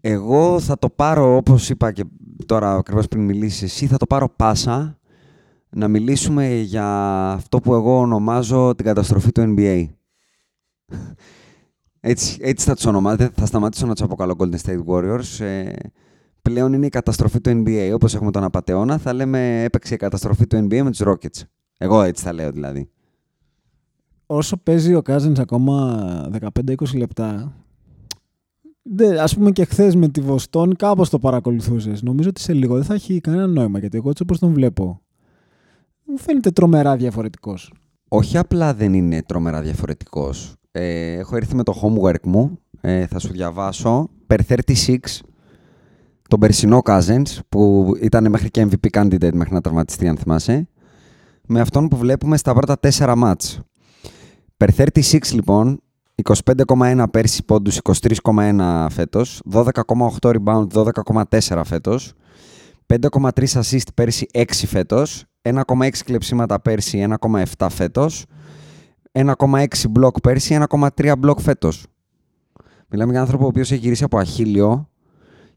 Εγώ θα το πάρω, όπως είπα και τώρα ακριβώς πριν μιλήσεις εσύ, θα το πάρω πάσα να μιλήσουμε για αυτό που εγώ ονομάζω την καταστροφή του NBA. [LAUGHS] Έτσι, έτσι θα τους ονομάζω, δεν θα σταματήσω να τους αποκαλώ Golden State Warriors. Ε, πλέον είναι η καταστροφή του NBA. Όπως έχουμε τον Απατεώνα, θα λέμε έπαιξε η καταστροφή του NBA με τους Rockets. Εγώ έτσι θα λέω δηλαδή. Όσο παίζει ο Cousins ακόμα 15-20 λεπτά. Δεν, ας πούμε και χθες με τη Βοστόνη κάπως το παρακολουθούσες. Νομίζω ότι σε λίγο δεν θα έχει κανένα νόημα γιατί εγώ έτσι όπως τον βλέπω μου φαίνεται τρομερά διαφορετικός. όχι απλά δεν είναι τρομερά διαφορετικός. Ε, έχω έρθει με το homework μου. Ε, θα σου διαβάσω. Per 36, τον περσινό Cousins, που ήταν μέχρι και MVP candidate μέχρι να τραυματιστεί, αν θυμάσαι. Με αυτόν που βλέπουμε στα πρώτα τέσσερα μάτς. Per 36, λοιπόν, 25,1 πέρσι πόντους, 23,1 φέτος, 12,8 rebound, 12,4 φέτος, 5,3 assist πέρσι, 6 φέτος, 1,6 κλεψίματα πέρσι, 1,7 φέτος, 1,6 μπλοκ πέρσι, 1,3 μπλοκ φέτος. Μιλάμε για άνθρωπο ο οποίος έχει γυρίσει από αχίλιο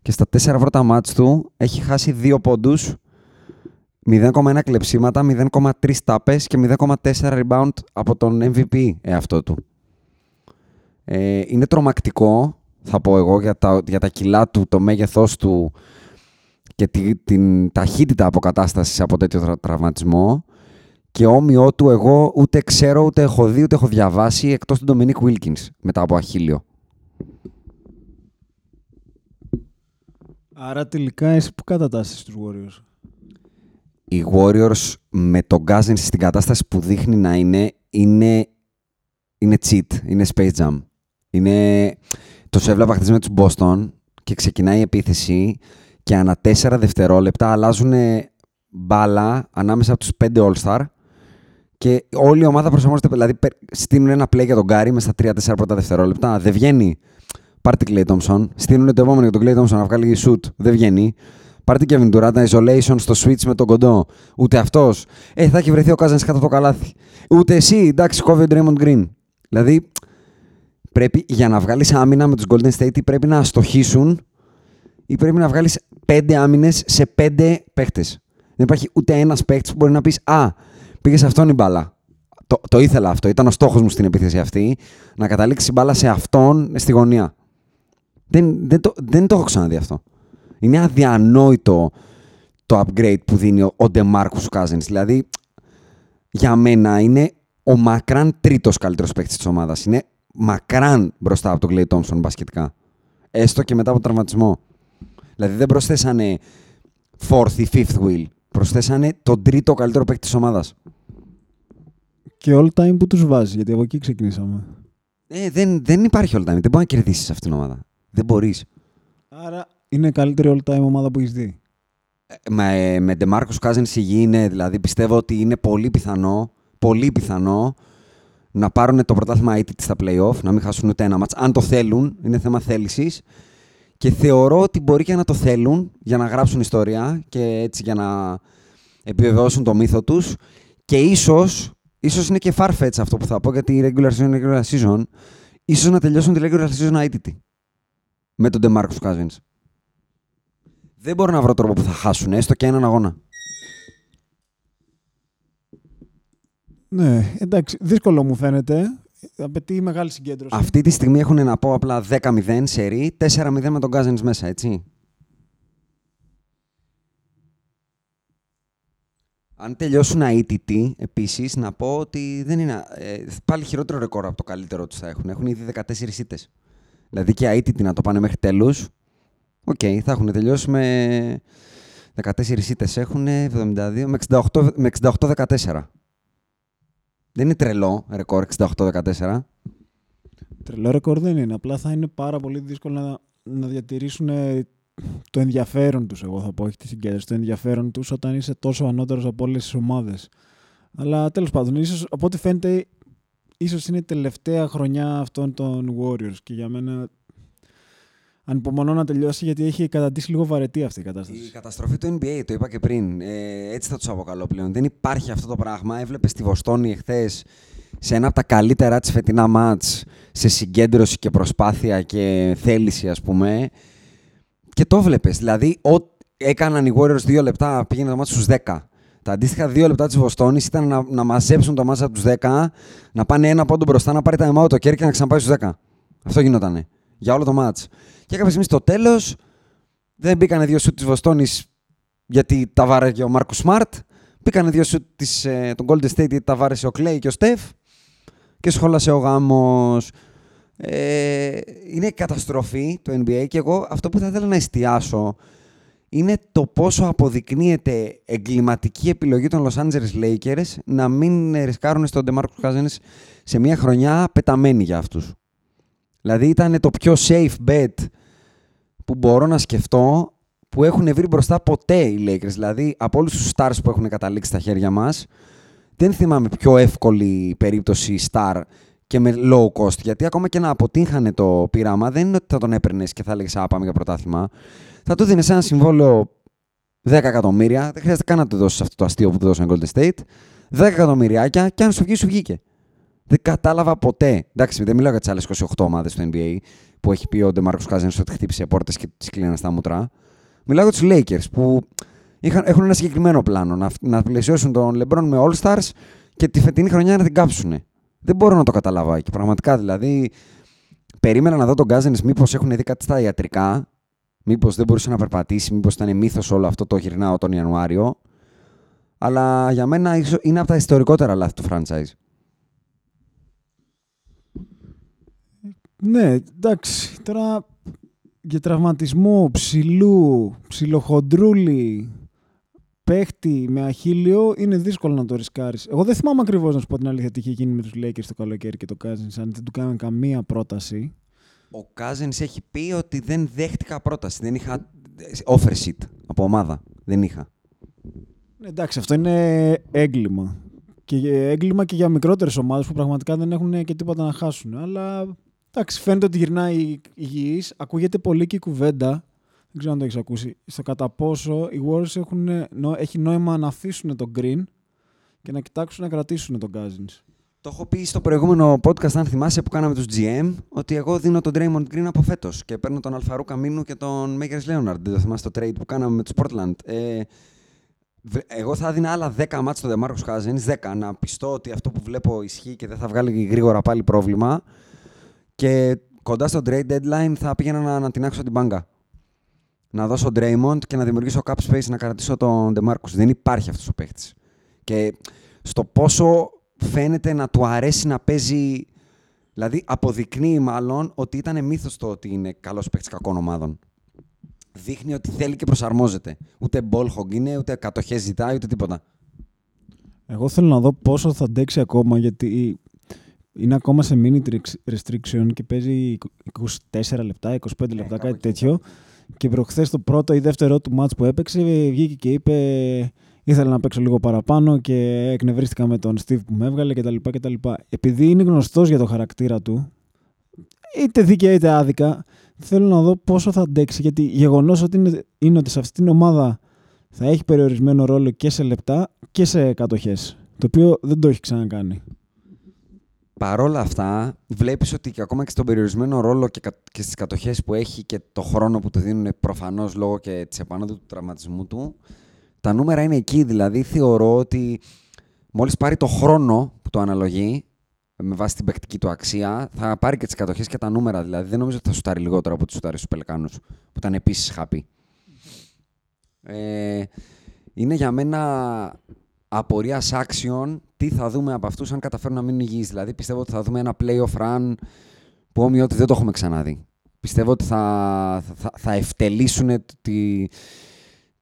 και στα 4 πρώτα μάτς του έχει χάσει 2 πόντους, 0,1 κλεψίματα, 0,3 τάπες και 0,4 rebound από τον MVP εαυτό του. Ε, είναι τρομακτικό, θα πω εγώ, για τα, για τα κιλά του, το μέγεθός του και τη, την ταχύτητα αποκατάστασης από τέτοιο τρα- τραυματισμό και όμοιό του εγώ ούτε ξέρω, ούτε έχω δει, ούτε έχω διαβάσει εκτός του Ντομινίκ Wilkins μετά από αχίλιο. Άρα τελικά εσύ που κατατάσσεις τους Warriors. Οι Warriors με τον Cousins στην κατάσταση που δείχνει να είναι, είναι, είναι cheat, είναι space jam. Είναι, το έβλεπα χθες με τους Boston και ξεκινάει η επίθεση και ανά τέσσερα δευτερόλεπτα αλλάζουν μπάλα ανάμεσα από τους πέντε All-Star και όλη η ομάδα προσαρμόζεται, δηλαδή πε- στείλουν ένα play για τον Γκάρι μέσα στα 3-4 πρώτα δευτερόλεπτα, δεν βγαίνει. Πάρτε Clay Thompson, στείλουν το επόμενο για τον Clay Thompson να βγάλει shoot, δεν βγαίνει. Πάρτε Kevin Durant, isolation στο switch με τον κοντό. Ούτε αυτός. Ε, θα έχει βρεθεί ο Cousins κάτω από το καλάθι. Ούτε εσύ, εντάξει, κόβει ο Draymond Green. Δηλαδή, πρέπει για να βγάλεις άμυνα με τους Golden State ή πρέπει να αστοχήσουν ή πρέπει να βγάλεις πέντε άμυνες σε πέντε παίχτες. Δεν υπάρχει ούτε ένας παίχτης που μπορεί να πεις Α, πήγε σε αυτόν η μπάλα. Το, το ήθελα αυτό. Ήταν ο στόχος μου στην επίθεση αυτή. Να καταλήξει η μπάλα σε αυτόν στη γωνία. Δεν, δεν, το, δεν το έχω ξαναδεί αυτό. Είναι αδιανόητο το upgrade που δίνει ο, ο DeMarcus Cousins. Δηλαδή, για μένα είναι ο μακράν τρίτος καλύτερος παίκτης της ομάδας. Είναι μακράν μπροστά από τον Clay Thompson μπασκετικά. Έστω και μετά από τον τραυματισμό. Δηλαδή δεν προσθέσανε fourth ή fifth wheel. Προσθέσανε τον τρίτο καλύτερο παίκτη της ομάδας. και all time που τους βάζεις, γιατί από εκεί ξεκινήσαμε. Ε, δεν, δεν υπάρχει all time. Δεν μπορεί να κερδίσεις αυτήν την ομάδα. Δεν μπορείς. Άρα είναι η καλύτερη all time ομάδα που έχεις δει. Με, με DeMarcus Cousins υγιή είναι, δηλαδή πιστεύω ότι είναι πολύ πιθανό, πολύ πιθανό να πάρουν το πρωτάθλημα αίτητη στα play-off, να μην χάσουν ούτε ένα μάτς. Αν το θέλουν, είναι θέμα θέλησης. Και θεωρώ ότι μπορεί και να το θέλουν για να γράψουν ιστορία και έτσι για να επιβεβαιώσουν το μύθο τους. Και ίσως, ίσως είναι και farfetch αυτό που θα πω γιατί η regular season είναι regular season, ίσως να τελειώσουν τη regular season αίτητη με τον DeMarcus Cousins. Δεν μπορώ να βρω τρόπο που θα χάσουν, έστω και έναν αγώνα. Ναι, εντάξει, δύσκολο μου φαίνεται. Απαιτεί μεγάλη συγκέντρωση. Αυτή τη στιγμή έχουν να πω απλά 10-0 σε ρί, 4-0 με τον Cousins μέσα, έτσι. Αν τελειώσουν αήττητοι, επίσης, να πω ότι δεν είναι. Ε, πάλι χειρότερο ρεκόρ από το καλύτερο τους θα έχουν. Έχουν ήδη 14 ήττες. Δηλαδή και αήττητοι να το πάνε μέχρι τέλους. Ok, okay, θα έχουν τελειώσει με 14 ήττες. Έχουν 72 με 68, με 68-14. Δεν είναι τρελό ρεκόρ 68-14. Τρελό ρεκόρ δεν είναι. Απλά θα είναι πάρα πολύ δύσκολο να, να διατηρήσουν ε, το ενδιαφέρον τους, εγώ θα πω, όχι τη συγκέντρωση, το ενδιαφέρον τους όταν είσαι τόσο ανώτερος από όλες τις ομάδες. Αλλά τέλος πάντων, ίσως, από ό,τι φαίνεται, ίσως είναι η τελευταία χρονιά αυτών των Warriors και για μένα ανυπομονώ να τελειώσει γιατί έχει καταντήσει λίγο βαρετή αυτή η κατάσταση. Η καταστροφή του NBA, το είπα και πριν. Ε, έτσι θα τους αποκαλώ πλέον. Δεν υπάρχει αυτό το πράγμα. Έβλεπες στη Βοστόνη εχθές σε ένα από τα καλύτερα της φετινά μάτς σε συγκέντρωση και προσπάθεια και θέληση, ας πούμε. Και το βλέπει. Δηλαδή, ό, έκαναν οι Warriors δύο λεπτά, πήγαινε το μάτι στους 10. Τα αντίστοιχα δύο λεπτά της Βοστόνης ήταν να, να μαζέψουν το μάτσα από τους 10, να πάνε ένα πόντο μπροστά, να πάρει τα εμάου το κέρι και να ξαναπάει στους 10. Αυτό γινότανε. Για όλο το μάτς. Και κάποια στιγμή στο τέλος δεν μπήκανε δύο σουτ της Βοστόνης γιατί τα βάρεγε ο Μάρκο Σμαρτ. Μπήκανε δύο σουτ της, ε, τον Golden State γιατί τα βάρεσε ο Κλέη και ο Στεφ. Και σχόλασε ο γάμος. Ε, είναι καταστροφή το NBA και εγώ αυτό που θα ήθελα να εστιάσω είναι το πόσο αποδεικνύεται εγκληματική επιλογή των Los Angeles Lakers να μην ρισκάρουν στον DeMarcus Cousins σε μια χρονιά πεταμένη για αυτούς. Δηλαδή ήταν το πιο safe bet που μπορώ να σκεφτώ που έχουν βρει μπροστά ποτέ οι Lakers. Δηλαδή από όλους τους stars που έχουν καταλήξει στα χέρια μας δεν θυμάμαι πιο εύκολη περίπτωση star και με low cost. Γιατί ακόμα και να αποτύχανε το πείραμα, δεν είναι ότι θα τον έπαιρνες και θα έλεγες Α, πάμε για πρωτάθλημα. Θα του δίνει ένα συμβόλαιο 10 εκατομμύρια. Δεν χρειάζεται καν να του δώσεις αυτό το αστείο που του δώσαν Golden State. 10 εκατομμυριάκια και αν σου βγει, σου βγήκε. Δεν κατάλαβα ποτέ. Εντάξει, δεν μιλάω για τις άλλες 28 ομάδες του NBA που έχει πει ο Ντεμάρκο Κάζενς ότι χτύπησε πόρτες και τις κλείναν στα μούτρα. Μιλάω για τους Lakers που είχαν, έχουν ένα συγκεκριμένο πλάνο. Να, να πλαισιώσουν τον LeBron με All Stars και τη φετινή χρονιά να την κάψουν. Δεν μπορώ να το καταλάβω εκεί. Πραγματικά δηλαδή. Περίμενα να δω τον Κάζενς μήπως έχουν δει κάτι στα ιατρικά. Μήπως δεν μπορούσε να περπατήσει, μήπως ήταν μύθος όλο αυτό το γυρνάω τον Ιανουάριο. Αλλά για μένα είναι από τα ιστορικότερα λάθη του franchise. Ναι, εντάξει. Τώρα για τραυματισμό ψηλού, ψιλοχοντρούλη, παίχτη με αχίλιο είναι δύσκολο να το ρισκάρεις. Εγώ δεν θυμάμαι ακριβώς να σου πω την αλήθεια τι είχε γίνει με τους Lakers το καλοκαίρι και το Cousins, αν δεν του κάνανε καμία πρόταση. Ο Cousins έχει πει ότι δεν δέχτηκα πρόταση. Δεν είχα offer sheet από ομάδα. Δεν είχα. Ναι, εντάξει, αυτό είναι έγκλημα. Και έγκλημα και για μικρότερες ομάδες που πραγματικά δεν έχουν και τίποτα να χάσουν. Αλλά Εντάξει, φαίνεται ότι γυρνάει υγιής. Ακούγεται πολύ και η κουβέντα. Δεν ξέρω αν το έχεις ακούσει. Στο κατά πόσο οι Warriors έχουν, έχει νόημα να αφήσουν τον Green και να κοιτάξουν να κρατήσουν τον Cousins. Το έχω πει στο προηγούμενο podcast, αν θυμάσαι, που κάναμε τους GM, ότι εγώ δίνω τον Draymond Green από φέτος και παίρνω τον Αλφαρού Καμίνου και τον Makers Leonard. Δεν το θυμάσαι το trade που κάναμε με τους Portland. Ε, εγώ θα έδινα άλλα 10 μάτς στο DeMarcus Cousins, 10, να πιστώ ότι αυτό που βλέπω ισχύει και δεν θα βγάλει γρήγορα πάλι πρόβλημα. Και κοντά στο trade deadline θα πήγαινα να ανατινάξω την μπάγκα. Να δώσω Draymond και να δημιουργήσω cap space να κρατήσω τον DeMarcus. Δεν υπάρχει αυτός ο παίχτης. Και στο πόσο φαίνεται να του αρέσει να παίζει... Δηλαδή αποδεικνύει μάλλον ότι ήταν μύθος το ότι είναι καλός παίχτης κακών ομάδων. Δείχνει ότι θέλει και προσαρμόζεται. Ούτε ball hog είναι, ούτε κατοχές ζητάει, ούτε τίποτα. Εγώ θέλω να δω πόσο θα αντέξει ακόμα γιατί είναι ακόμα σε minute restriction και παίζει 24 λεπτά, 25 λεπτά, κάτι τέτοιο. Και προχθές το πρώτο ή δεύτερο του μάτς που έπαιξε βγήκε και είπε ήθελα να παίξω λίγο παραπάνω και εκνευρίστηκα με τον Steve που με έβγαλε κτλ. κτλ. Επειδή είναι γνωστός για το χαρακτήρα του, είτε δίκαια είτε άδικα, θέλω να δω πόσο θα αντέξει. Γιατί γεγονός ότι είναι, είναι ότι σε αυτήν την ομάδα θα έχει περιορισμένο ρόλο και σε λεπτά και σε κατοχές. Το οποίο δεν το έχει ξανακάνει. Παρόλα αυτά, βλέπεις ότι και ακόμα και στον περιορισμένο ρόλο και, και στις κατοχές που έχει και το χρόνο που του δίνουν προφανώς λόγω και της επανόδου του τραυματισμού του, τα νούμερα είναι εκεί. Δηλαδή, θεωρώ ότι μόλις πάρει το χρόνο που το αναλογεί, με βάση την παικτική του αξία, θα πάρει και τις κατοχές και τα νούμερα. Δηλαδή, δεν νομίζω ότι θα σουτάρει λιγότερο από τους σουτάρει στους Πελεκάνου, που ήταν επίσης χάπη. Ε, είναι για μένα απορίας άξιων τι θα δούμε από αυτούς αν καταφέρουν να μείνουν υγιείς. Δηλαδή, πιστεύω ότι θα δούμε ένα playoff run που ότι δεν το έχουμε ξαναδεί. Πιστεύω ότι θα, θα, θα ευτελίσουν τη,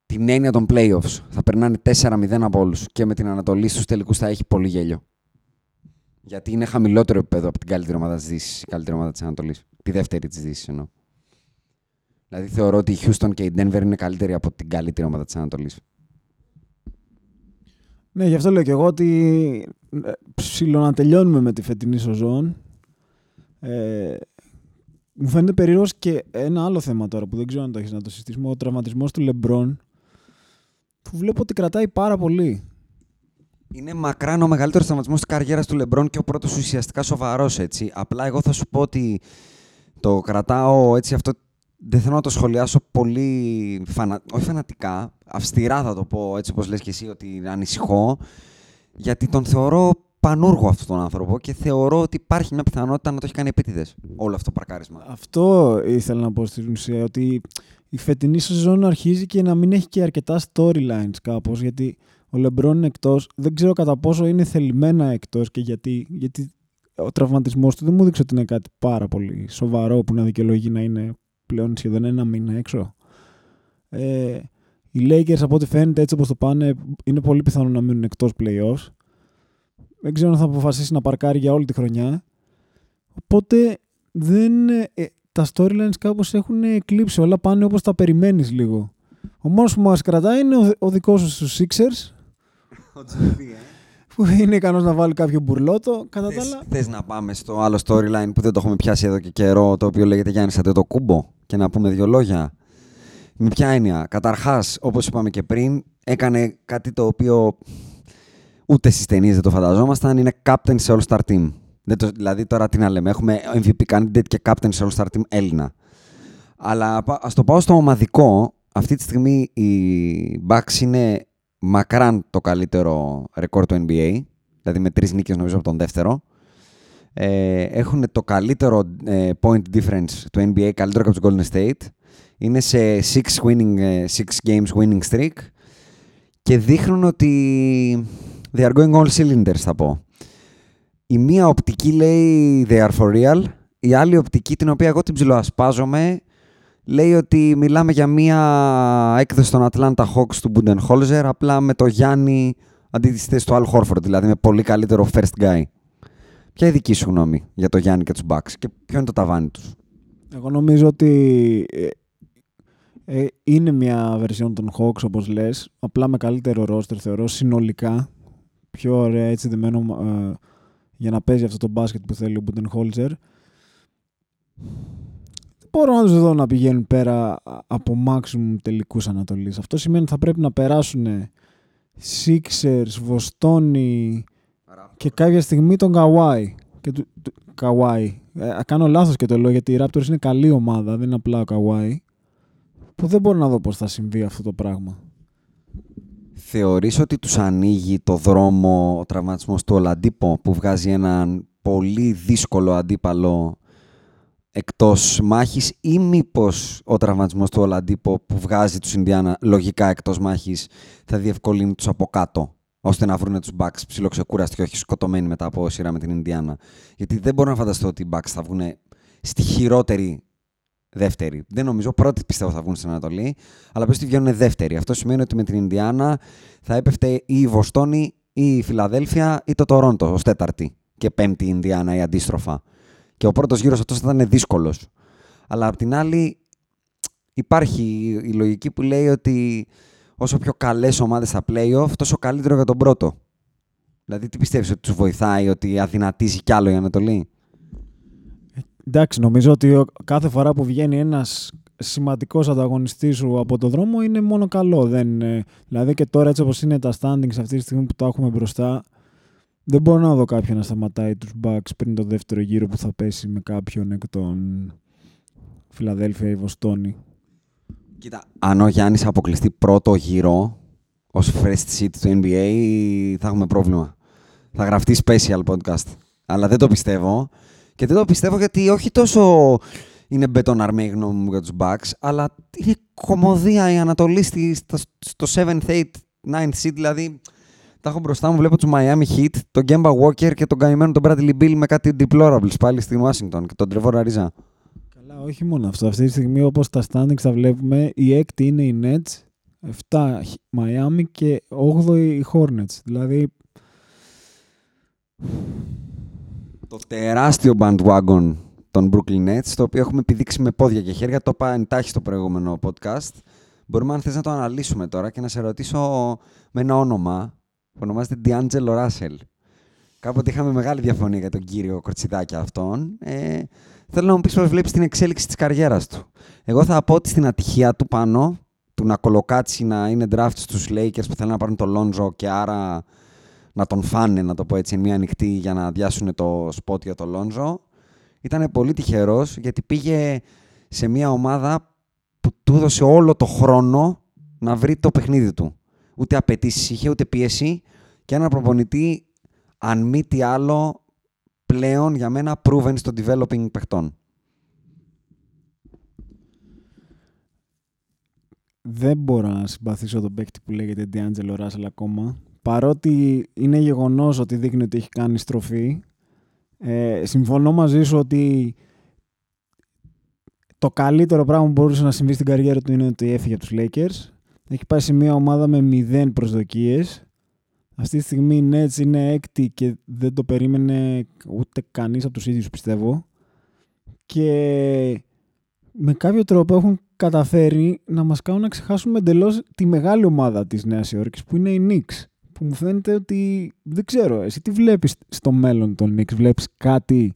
την έννοια των playoffs. Θα περνάνε 4-0 από όλους. Και με την Ανατολή στους τελικούς θα έχει πολύ γέλιο. Γιατί είναι χαμηλότερο επίπεδο από την καλύτερη ομάδα της Δύσης, η καλύτερη ομάδα της Ανατολής. Τη δεύτερη της Δύσης εννοώ. Δηλαδή θεωρώ ότι η Houston και η Denver είναι καλύτερη από την καλύτερη ομάδα της Ανατολής. Ναι, γι' αυτό λέω και εγώ ότι ε, ψηλό να τελειώνουμε με τη φετινή σοζόν. Ε, μου φαίνεται περίεργος και ένα άλλο θέμα τώρα που δεν ξέρω αν το έχεις να το συστήσουμε. Ο τραυματισμός του Λεμπρόν που βλέπω ότι κρατάει πάρα πολύ. Είναι μακράν ο μεγαλύτερος τραυματισμός της καριέρας του Λεμπρόν και ο πρώτος ουσιαστικά σοβαρός έτσι. Απλά εγώ θα σου πω ότι το κρατάω έτσι αυτό. Δεν θέλω να το σχολιάσω πολύ, φανα... όχι φανατικά, αυστηρά θα το πω έτσι όπως λες και εσύ ότι ανησυχώ, γιατί τον θεωρώ πανούργο αυτόν τον άνθρωπο και θεωρώ ότι υπάρχει μια πιθανότητα να το έχει κάνει επίτηδες όλο αυτό το παρκάρισμα. Αυτό ήθελα να πω στην ουσία, ότι η φετινή σεζόν αρχίζει και να μην έχει και αρκετά storylines κάπως, γιατί ο Λεμπρόν είναι εκτός. Δεν ξέρω κατά πόσο είναι θελημένα εκτός και γιατί, γιατί ο τραυματισμός του δεν μου δείξει ότι είναι κάτι πάρα πολύ σοβαρό που να δικαιολογεί να είναι πλέον σχεδόν ένα μήνα έξω. Ε, οι Lakers από ό,τι φαίνεται έτσι όπως το πάνε είναι πολύ πιθανό να μείνουν εκτός playoffs. Δεν ξέρω αν θα αποφασίσει να παρκάρει για όλη τη χρονιά. Οπότε δεν, ε, τα storylines κάπως έχουν εκλείψει. Όλα πάνε όπως τα περιμένεις λίγο. Ο μόνος που μας κρατάει είναι ο, ο δικός σου στους Sixers. Ο GP, ε. Που είναι ικανός να βάλει κάποιο μπουρλότο. Κατά θες, τα άλλα... θες να πάμε στο άλλο storyline που δεν το έχουμε πιάσει εδώ και καιρό, το οποίο λέγεται Γιάννη το Κούμπο και να πούμε δύο λόγια. Με ποια έννοια; Καταρχάς, όπως είπαμε και πριν, έκανε κάτι το οποίο ούτε στις ταινίες δεν το φανταζόμασταν. Είναι captain σε All-Star Team. Δεν το, δηλαδή τώρα τι να λέμε, έχουμε MVP candidate και captain σε All-Star Team Έλληνα. Αλλά ας το πάω στο ομαδικό. Αυτή τη στιγμή οι Bucks είναι μακράν το καλύτερο ρεκόρ του NBA. Δηλαδή με τρεις νίκες νομίζω από τον δεύτερο. Ε, έχουν το καλύτερο ε, point difference του NBA, καλύτερο από τους Golden State. Είναι σε six, winning, ε, six games winning streak και δείχνουν ότι they are going all cylinders θα πω. Η μία οπτική λέει they are for real, η άλλη οπτική την οποία εγώ την ψιλοασπάζομαι λέει ότι μιλάμε για μία έκδοση των Atlanta Hawks του Budenholzer απλά με το Γιάννη αντί της θέσης του Al Horford, δηλαδή με πολύ καλύτερο first guy. Ποια είναι η δική σου γνώμη για το Γιάννη και τους Bucks και ποιο είναι το ταβάνι τους; Εγώ νομίζω ότι ε, ε, είναι μια βερσιόν των Hawks όπως λες, απλά με καλύτερο ρόστερ θεωρώ συνολικά, πιο ωραία έτσι δεμένο ε, για να παίζει αυτό το μπάσκετ που θέλει ο Budenholzer. Δεν μπορώ να τους δω να πηγαίνουν πέρα από maximum τελικούς Ανατολής. Αυτό σημαίνει ότι θα πρέπει να περάσουν Sixers, Βοστόνη και κάποια στιγμή τον Καουάι. Και του, Καουάι. Ε, κάνω λάθος και το λέω γιατί οι Raptors είναι καλή ομάδα, δεν είναι απλά ο Καουάι. Που δεν μπορώ να δω πώς θα συμβεί αυτό το πράγμα. Θεωρείς ότι τους ανοίγει το δρόμο ο τραυματισμός του Ολαντίπο που βγάζει έναν πολύ δύσκολο αντίπαλο εκτός μάχης ή μήπως ο τραυματισμός του Ολαντίπο που βγάζει τους Ινδιάνα λογικά εκτός μάχης θα διευκολύνει τους από κάτω ώστε να βρουν τους Bucks ψιλοξεκούραστοι και όχι σκοτωμένοι μετά από σειρά με την Ινδιάνα. Γιατί δεν μπορώ να φανταστώ ότι οι Bucks θα βγουν στη χειρότερη δεύτερη. Δεν νομίζω, πρώτη πιστεύω θα βγουν στην Ανατολή, αλλά πες ότι βγαίνουν δεύτερη. Αυτό σημαίνει ότι με την Ινδιάνα θα έπεφτε ή η Βοστόνη ή ή η Φιλαδέλφια ή το Τορόντο ως τέταρτη και πέμπτη η Ινδιάνα ή αντίστροφα. Και ο πρώτος γύρος αυτός θα ήταν δύσκολος. Αλλά απ' την άλλη υπάρχει η λογική που λέει ότι όσο πιο καλές ομάδες στα play-off, τόσο καλύτερο για τον πρώτο. Δηλαδή τι πιστεύεις ότι τους βοηθάει, ότι αδυνατίζει κι άλλο η Ανατολή; Εντάξει, νομίζω ότι κάθε φορά που βγαίνει ένας σημαντικός ανταγωνιστής σου από το δρόμο είναι μόνο καλό. Δεν, δηλαδή και τώρα έτσι όπως είναι τα standings αυτή τη στιγμή που τα έχουμε μπροστά, δεν μπορώ να δω κάποιον να σταματάει τους Bucks πριν το δεύτερο γύρο που θα πέσει με κάποιον εκ των Φιλαδέλφια ή Βοστόνη. Κοίτα, αν ο Γιάννης αποκλειστεί πρώτο γύρο ως first seat του NBA θα έχουμε πρόβλημα. Θα γραφτεί special podcast. Αλλά δεν το πιστεύω. Και δεν το πιστεύω γιατί όχι τόσο είναι μπετοναρμένη η γνώμη μου για τους Bucks, αλλά είναι κομμωδία η Ανατολή στο 7th, 8th, 9th seat, δηλαδή τα έχω μπροστά μου, βλέπω τους Miami Heat, τον Kemba Walker και τον καημένο τον Bradley Bill με κάτι deplorables πάλι στην Washington και τον Trevor Ariza. Καλά, όχι μόνο αυτό. Αυτή τη στιγμή όπως τα standings τα βλέπουμε, η έκτη είναι οι Nets, 7 Miami και 8 οι Hornets. Δηλαδή... Το τεράστιο bandwagon των Brooklyn Nets, το οποίο έχουμε επιδείξει με πόδια και χέρια, το είπα εντάχει στο προηγούμενο podcast. Μπορούμε αν θες να το αναλύσουμε τώρα και να σε ρωτήσω με ένα όνομα που ονομάζεται D'Angelo Russell. Κάποτε είχαμε μεγάλη διαφωνία για τον κύριο Κορτσιδάκη αυτόν. Ε, θέλω να μου πεις πώς βλέπεις την εξέλιξη της καριέρας του. Εγώ θα πω ότι στην ατυχία του πάνω, του να κολοκάτσει να είναι draft στους Lakers που θέλουν να πάρουν το Lonzo και άρα να τον φάνε, να το πω έτσι, μία ανοιχτή για να αδειάσουν το spot για το Lonzo. Ήταν πολύ τυχερός γιατί πήγε σε μία ομάδα που του έδωσε όλο το χρόνο να βρει το παιχνίδι του ούτε απαιτήσεις είχε, ούτε πίεση και ένα προπονητή, αν μη τι άλλο, πλέον για μένα proven στο developing παιχτών. Δεν μπορώ να συμπαθήσω τον παίκτη που λέγεται D'Angelo Russell ακόμα. Παρότι είναι γεγονός ότι δείχνει ότι έχει κάνει στροφή, ε, συμφωνώ μαζί σου ότι το καλύτερο πράγμα που μπορούσε να συμβεί στην καριέρα του είναι ότι έφυγε από τους Lakers έχει πάει σε μια ομάδα με μηδέν προσδοκίες. Αυτή τη στιγμή η Nets είναι έκτη και δεν το περίμενε ούτε κανείς από τους ίδιους πιστεύω. Και με κάποιο τρόπο έχουν καταφέρει να μας κάνουν να ξεχάσουμε εντελώς τη μεγάλη ομάδα της Νέας Υόρκης που είναι η Knicks. Που μου φαίνεται ότι δεν ξέρω, εσύ τι βλέπεις στο μέλλον των Knicks, βλέπεις κάτι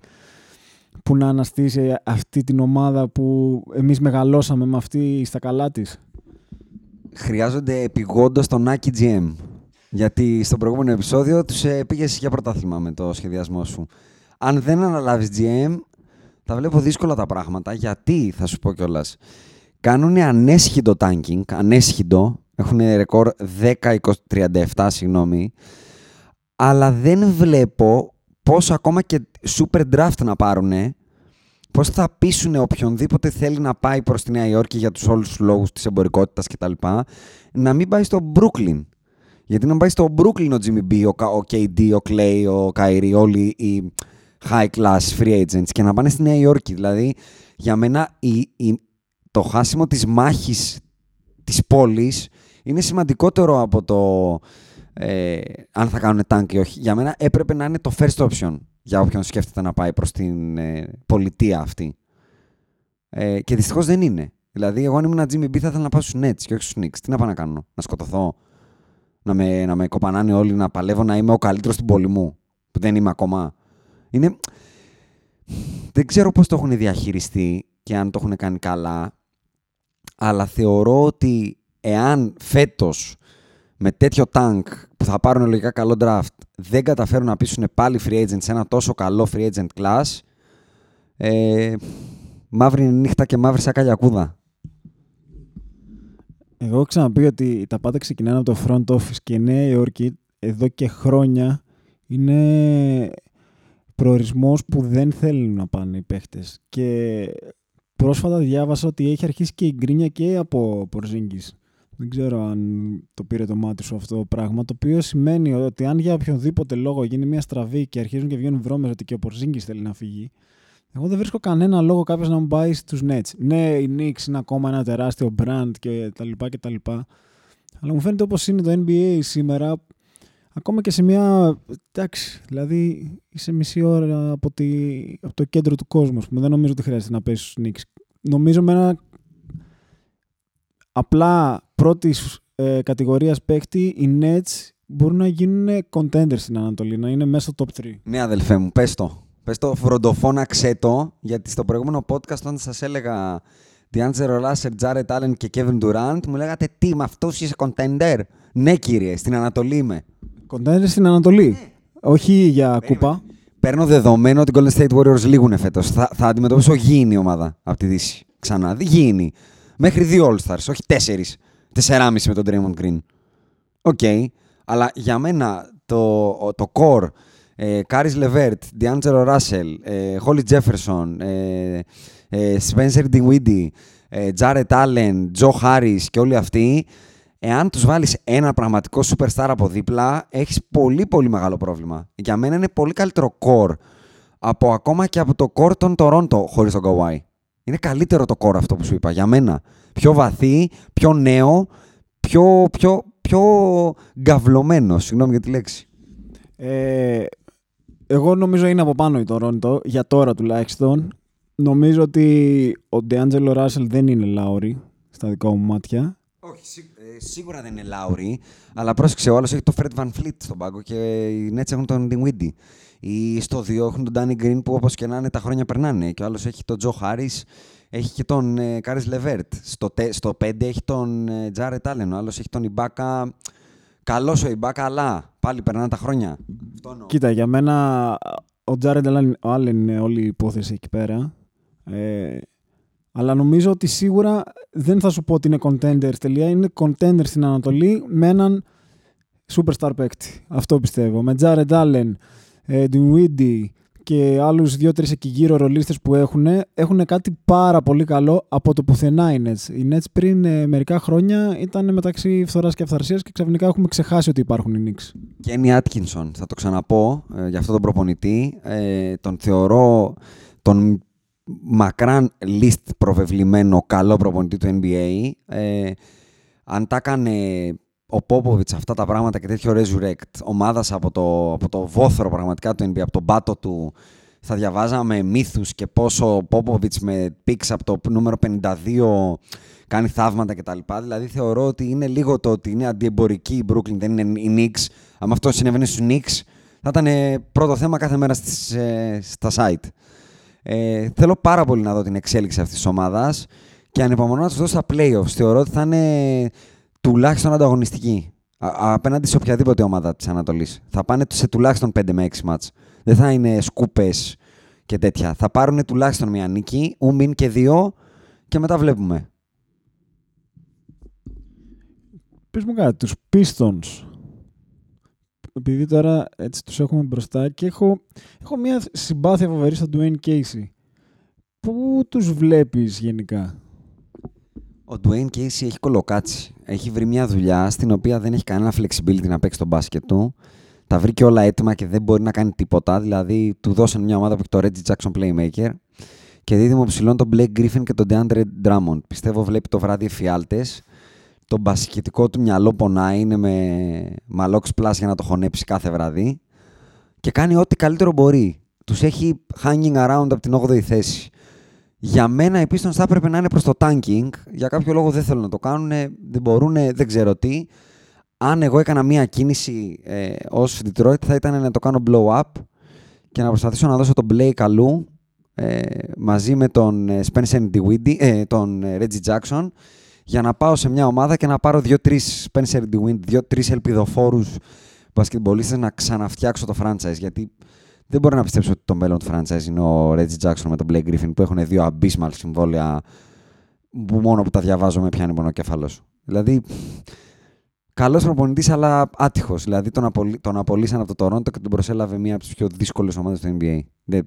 που να αναστήσει αυτή την ομάδα που εμείς μεγαλώσαμε με αυτή στα καλά της; Χρειάζονται επιγόντως τον Nike GM. Γιατί στο προηγούμενο επεισόδιο τους ε, πήγες για πρωτάθλημα με το σχεδιασμό σου. Αν δεν αναλάβεις GM, θα βλέπω δύσκολα τα πράγματα. Γιατί, θα σου πω κιόλας. Κάνουν ανέσχυντο tanking, ανέσχυντο. Έχουν ρεκόρ 10-37, συγγνώμη. Αλλά δεν βλέπω πώς ακόμα και super draft να πάρουνε πώς θα πείσουν οποιονδήποτε θέλει να πάει προς τη Νέα Υόρκη για τους όλους τους λόγους της εμπορικότητας κτλ. να μην πάει στο Brooklyn. Γιατί να πάει στο Brooklyn ο Jimmy B, ο KD, ο Clay, ο Kyrie, όλοι οι high class free agents και να πάνε στη Νέα Υόρκη. Δηλαδή, για μένα η, η, το χάσιμο της μάχης της πόλης είναι σημαντικότερο από το ε, αν θα κάνουν tank ή όχι. Για μένα έπρεπε να είναι το first option για όποιον σκέφτεται να πάει προς την ε, πολιτεία αυτή. Ε, και δυστυχώς δεν είναι. Δηλαδή, εγώ αν ήμουν Jimmy B θα ήθελα να πάω στους Nets και όχι στους Knicks. Τι να πάω να κάνω, να σκοτωθώ, να με, να με κοπανάνε όλοι, να παλεύω να είμαι ο καλύτερος στην πόλη μου, που δεν είμαι ακόμα. Είναι... Δεν ξέρω πώς το έχουν διαχειριστεί και αν το έχουν κάνει καλά, αλλά θεωρώ ότι εάν φέτος με τέτοιο tank που θα πάρουν λογικά καλό draft δεν καταφέρουν να πείσουν πάλι free agent σε ένα τόσο καλό free agent class, ε, μαύρη νύχτα και μαύρη σαν καλιακούδα. Εγώ έχω ξαναπεί ότι τα πάντα ξεκινάνε από το front office και η Νέα Υόρκη εδώ και χρόνια είναι προορισμός που δεν θέλουν να πάνε οι παίχτες. Και πρόσφατα διάβασα ότι έχει αρχίσει και η γκρίνια και από Πορζίνγκης. Δεν ξέρω αν το πήρε το μάτι σου αυτό το πράγμα. Το οποίο σημαίνει ότι αν για οποιονδήποτε λόγο γίνει μια στραβή και αρχίζουν και βγαίνουν βρώμες ότι και ο Πορζίνγκη θέλει να φύγει, εγώ δεν βρίσκω κανένα λόγο κάποιος να μου πάει στους Nets. Ναι, η Knicks είναι ακόμα ένα τεράστιο brand και τα λοιπά και τα λοιπά. Αλλά μου φαίνεται όπως είναι το NBA σήμερα, ακόμα και σε μια. Εντάξει, δηλαδή είσαι μισή ώρα από, τη, από το κέντρο του κόσμου. ας πούμε. Δεν νομίζω ότι χρειάζεται να πέσεις στους Knicks. Νομίζω με ένα απλά πρώτης ε, κατηγορίας παίκτη, οι Nets μπορούν να γίνουν contender στην Ανατολή, να είναι μέσα στο top 3. Ναι, αδελφέ μου, πέ το. Πέ το, φροντοφώναξέ το, γιατί στο προηγούμενο podcast όταν σας έλεγα Διάντζερο Ράσερ, Τζάρε Τάλεν και Κέβιν Ντουράντ, μου λέγατε τι, με αυτούς είσαι contender; Ναι, κύριε, στην Ανατολή είμαι. Contender στην Ανατολή; Ναι. Όχι για κούπα. Παίρνω δεδομένο ότι οι Golden State Warriors λήγουν φέτος. Θα, θα αντιμετωπίσω η ομάδα από τη Δύση. ξανά. Γίνει. Μέχρι δύο All-Stars, όχι τέσσερις. 4,5 με τον Draymond Green. Ok. Okay. Αλλά για μένα το, το core, ε, Κάρις Λεβέρτ, Ντιάντζελο Ράσελ, Χόλις Τζέφερσον, Σπένσερ Ντινγουίντι, Τζάρετ Άλεν, Τζο Χάρις και όλοι αυτοί, εάν τους βάλεις ένα πραγματικό superstar από δίπλα, έχεις πολύ πολύ μεγάλο πρόβλημα. Για μένα είναι πολύ καλύτερο core από ακόμα και από το core των Τορόντο χωρίς τον Kawhi. Είναι καλύτερο το core αυτό που σου είπα για μένα. Πιο βαθύ, πιο νέο, πιο, πιο, πιο γκαυλωμένο. Συγγνώμη για τη λέξη. Ε, εγώ νομίζω είναι από πάνω η Toronto, για τώρα τουλάχιστον. Νομίζω ότι ο Ντεάντζελο Ράσελ δεν είναι Λάουρι, στα δικά μου μάτια. Όχι, ε, σίγουρα δεν είναι Λάουρι, αλλά πρόσεξε, ο άλλος έχει το Fred Van Fleet στον πάγκο και οι Nets έχουν τον Dinwiddie. Ή στο 2 έχουν τον Danny Green που όπως και να είναι τα χρόνια περνάνε. Και ο άλλος έχει τον Joe Harris, έχει και τον ε, Caris LeVert. Στο, τε- στο 5 έχει τον ε, Jared Allen, ο άλλος έχει τον Ibaka. Καλός ο Ibaka, αλλά πάλι περνάνε τα χρόνια. Αυτό εννοώ. Κοίτα, για μένα ο Τζάρεντ Allen είναι όλη η υπόθεση εκεί πέρα. Ε, αλλά νομίζω ότι σίγουρα δεν θα σου πω ότι είναι contenders τελεία. Είναι contenders στην Ανατολή με έναν superstar παίκτη. Αυτό πιστεύω. Με Jared Allen, ε, Dinwiddie και άλλους δύο-τρεις εκεί γύρω ρολίστες που έχουν, έχουν κάτι πάρα πολύ καλό από το πουθενά οι Nets. Οι Nets πριν ε, μερικά χρόνια ήταν μεταξύ φθοράς και αυθαρσίας και ξαφνικά έχουμε ξεχάσει ότι υπάρχουν οι Knicks. Κένι Άτκινσον, θα το ξαναπώ ε, για αυτόν τον προπονητή. Ε, τον θεωρώ τον μακράν list προβεβλημένο καλό προπονητή του NBA. Ε, αν τα έκανε ο Πόποβιτς αυτά τα πράγματα και τέτοιο resurrect ομάδας από το, από το βόθρο πραγματικά του NBA, από τον πάτο του, θα διαβάζαμε μύθους και πόσο ο Πόποβιτς με πίξ από το νούμερο 52 κάνει θαύματα κτλ. Δηλαδή θεωρώ ότι είναι λίγο το ότι είναι αντιεμπορική η Brooklyn, δεν είναι η Knicks. Αν αυτό συνέβαινε στους Knicks, θα ήταν ε, πρώτο θέμα κάθε μέρα στις, ε, στα site. Ε, θέλω πάρα πολύ να δω την εξέλιξη αυτής της ομάδας και ανυπομονώ να τους δω στα playoffs. Θεωρώ ότι θα είναι τουλάχιστον ανταγωνιστική α- απέναντι σε οποιαδήποτε ομάδα της Ανατολής. Θα πάνε σε τουλάχιστον 5 με 6 μάτς. Δεν θα είναι σκούπες και τέτοια. Θα πάρουν τουλάχιστον μια νίκη, ούμιν και δύο και μετά βλέπουμε. Πες μου κάτι, τους Pistons. Επειδή τώρα έτσι τους έχουμε μπροστά και έχω, έχω μια συμπάθεια φοβερή στον Dwayne Casey. Πού τους βλέπεις γενικά; Ο Dwayne Casey έχει κολοκάτσει. Έχει βρει μια δουλειά στην οποία δεν έχει κανένα flexibility να παίξει τον μπάσκετ του. Τα βρήκε όλα έτοιμα και δεν μπορεί να κάνει τίποτα. Δηλαδή, του δώσαν μια ομάδα που έχει το Reggie Jackson Playmaker και δίδυμο ψηλών τον Blake Griffin και τον DeAndre Drummond. Πιστεύω βλέπει το βράδυ εφιάλτες. Το μπασκετικό του μυαλό πονάει, είναι με μαλόξ πλάς για να το χωνέψει κάθε βράδυ. Και κάνει ό,τι καλύτερο μπορεί. Τους έχει hanging around από την 8η θέση. Για μένα οι Pistons θα έπρεπε να είναι προς το tanking. Για κάποιο λόγο δεν θέλουν να το κάνουν, δεν μπορούν, δεν ξέρω τι. Αν εγώ έκανα μία κίνηση ε, ως Detroit θα ήταν να το κάνω blow up και να προσπαθήσω να δώσω τον Blake αλλού ε, μαζί με τον ε, Spencer Dinwiddie, ε, τον ε, Reggie Jackson για να πάω σε μια ομάδα και να πάρω δύο-τρεις Spencer Dinwiddie, δύο-τρεις ελπιδοφόρους μπασκετμπολίστες να ξαναφτιάξω το franchise γιατί δεν μπορώ να πιστέψω ότι το μέλλον του franchise είναι ο Reggie Jackson με τον Blake Griffin που έχουν δύο abysmal συμβόλαια που μόνο που τα διαβάζω με πιάνει μονοκέφαλος. Δηλαδή, καλός προπονητής, αλλά άτυχος. Δηλαδή, τον, απολύ, τον απολύσαν από το Toronto και τον προσέλαβε μία από τις πιο δύσκολες ομάδες του NBA. Δεν,